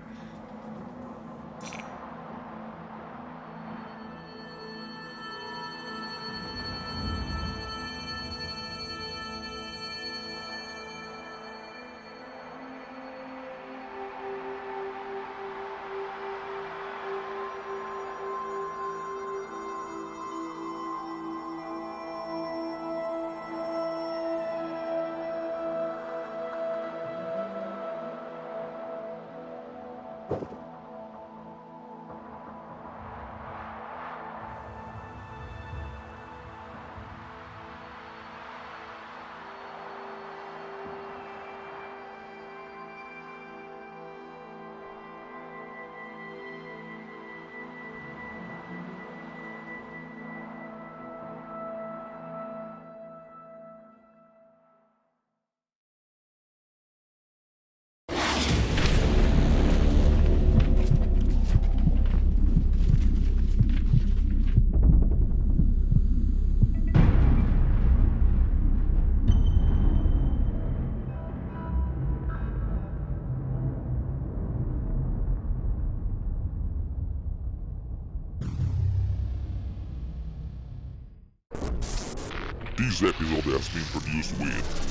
has been produced with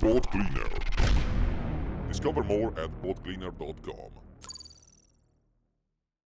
BotCleaner. Discover more at botcleaner.com.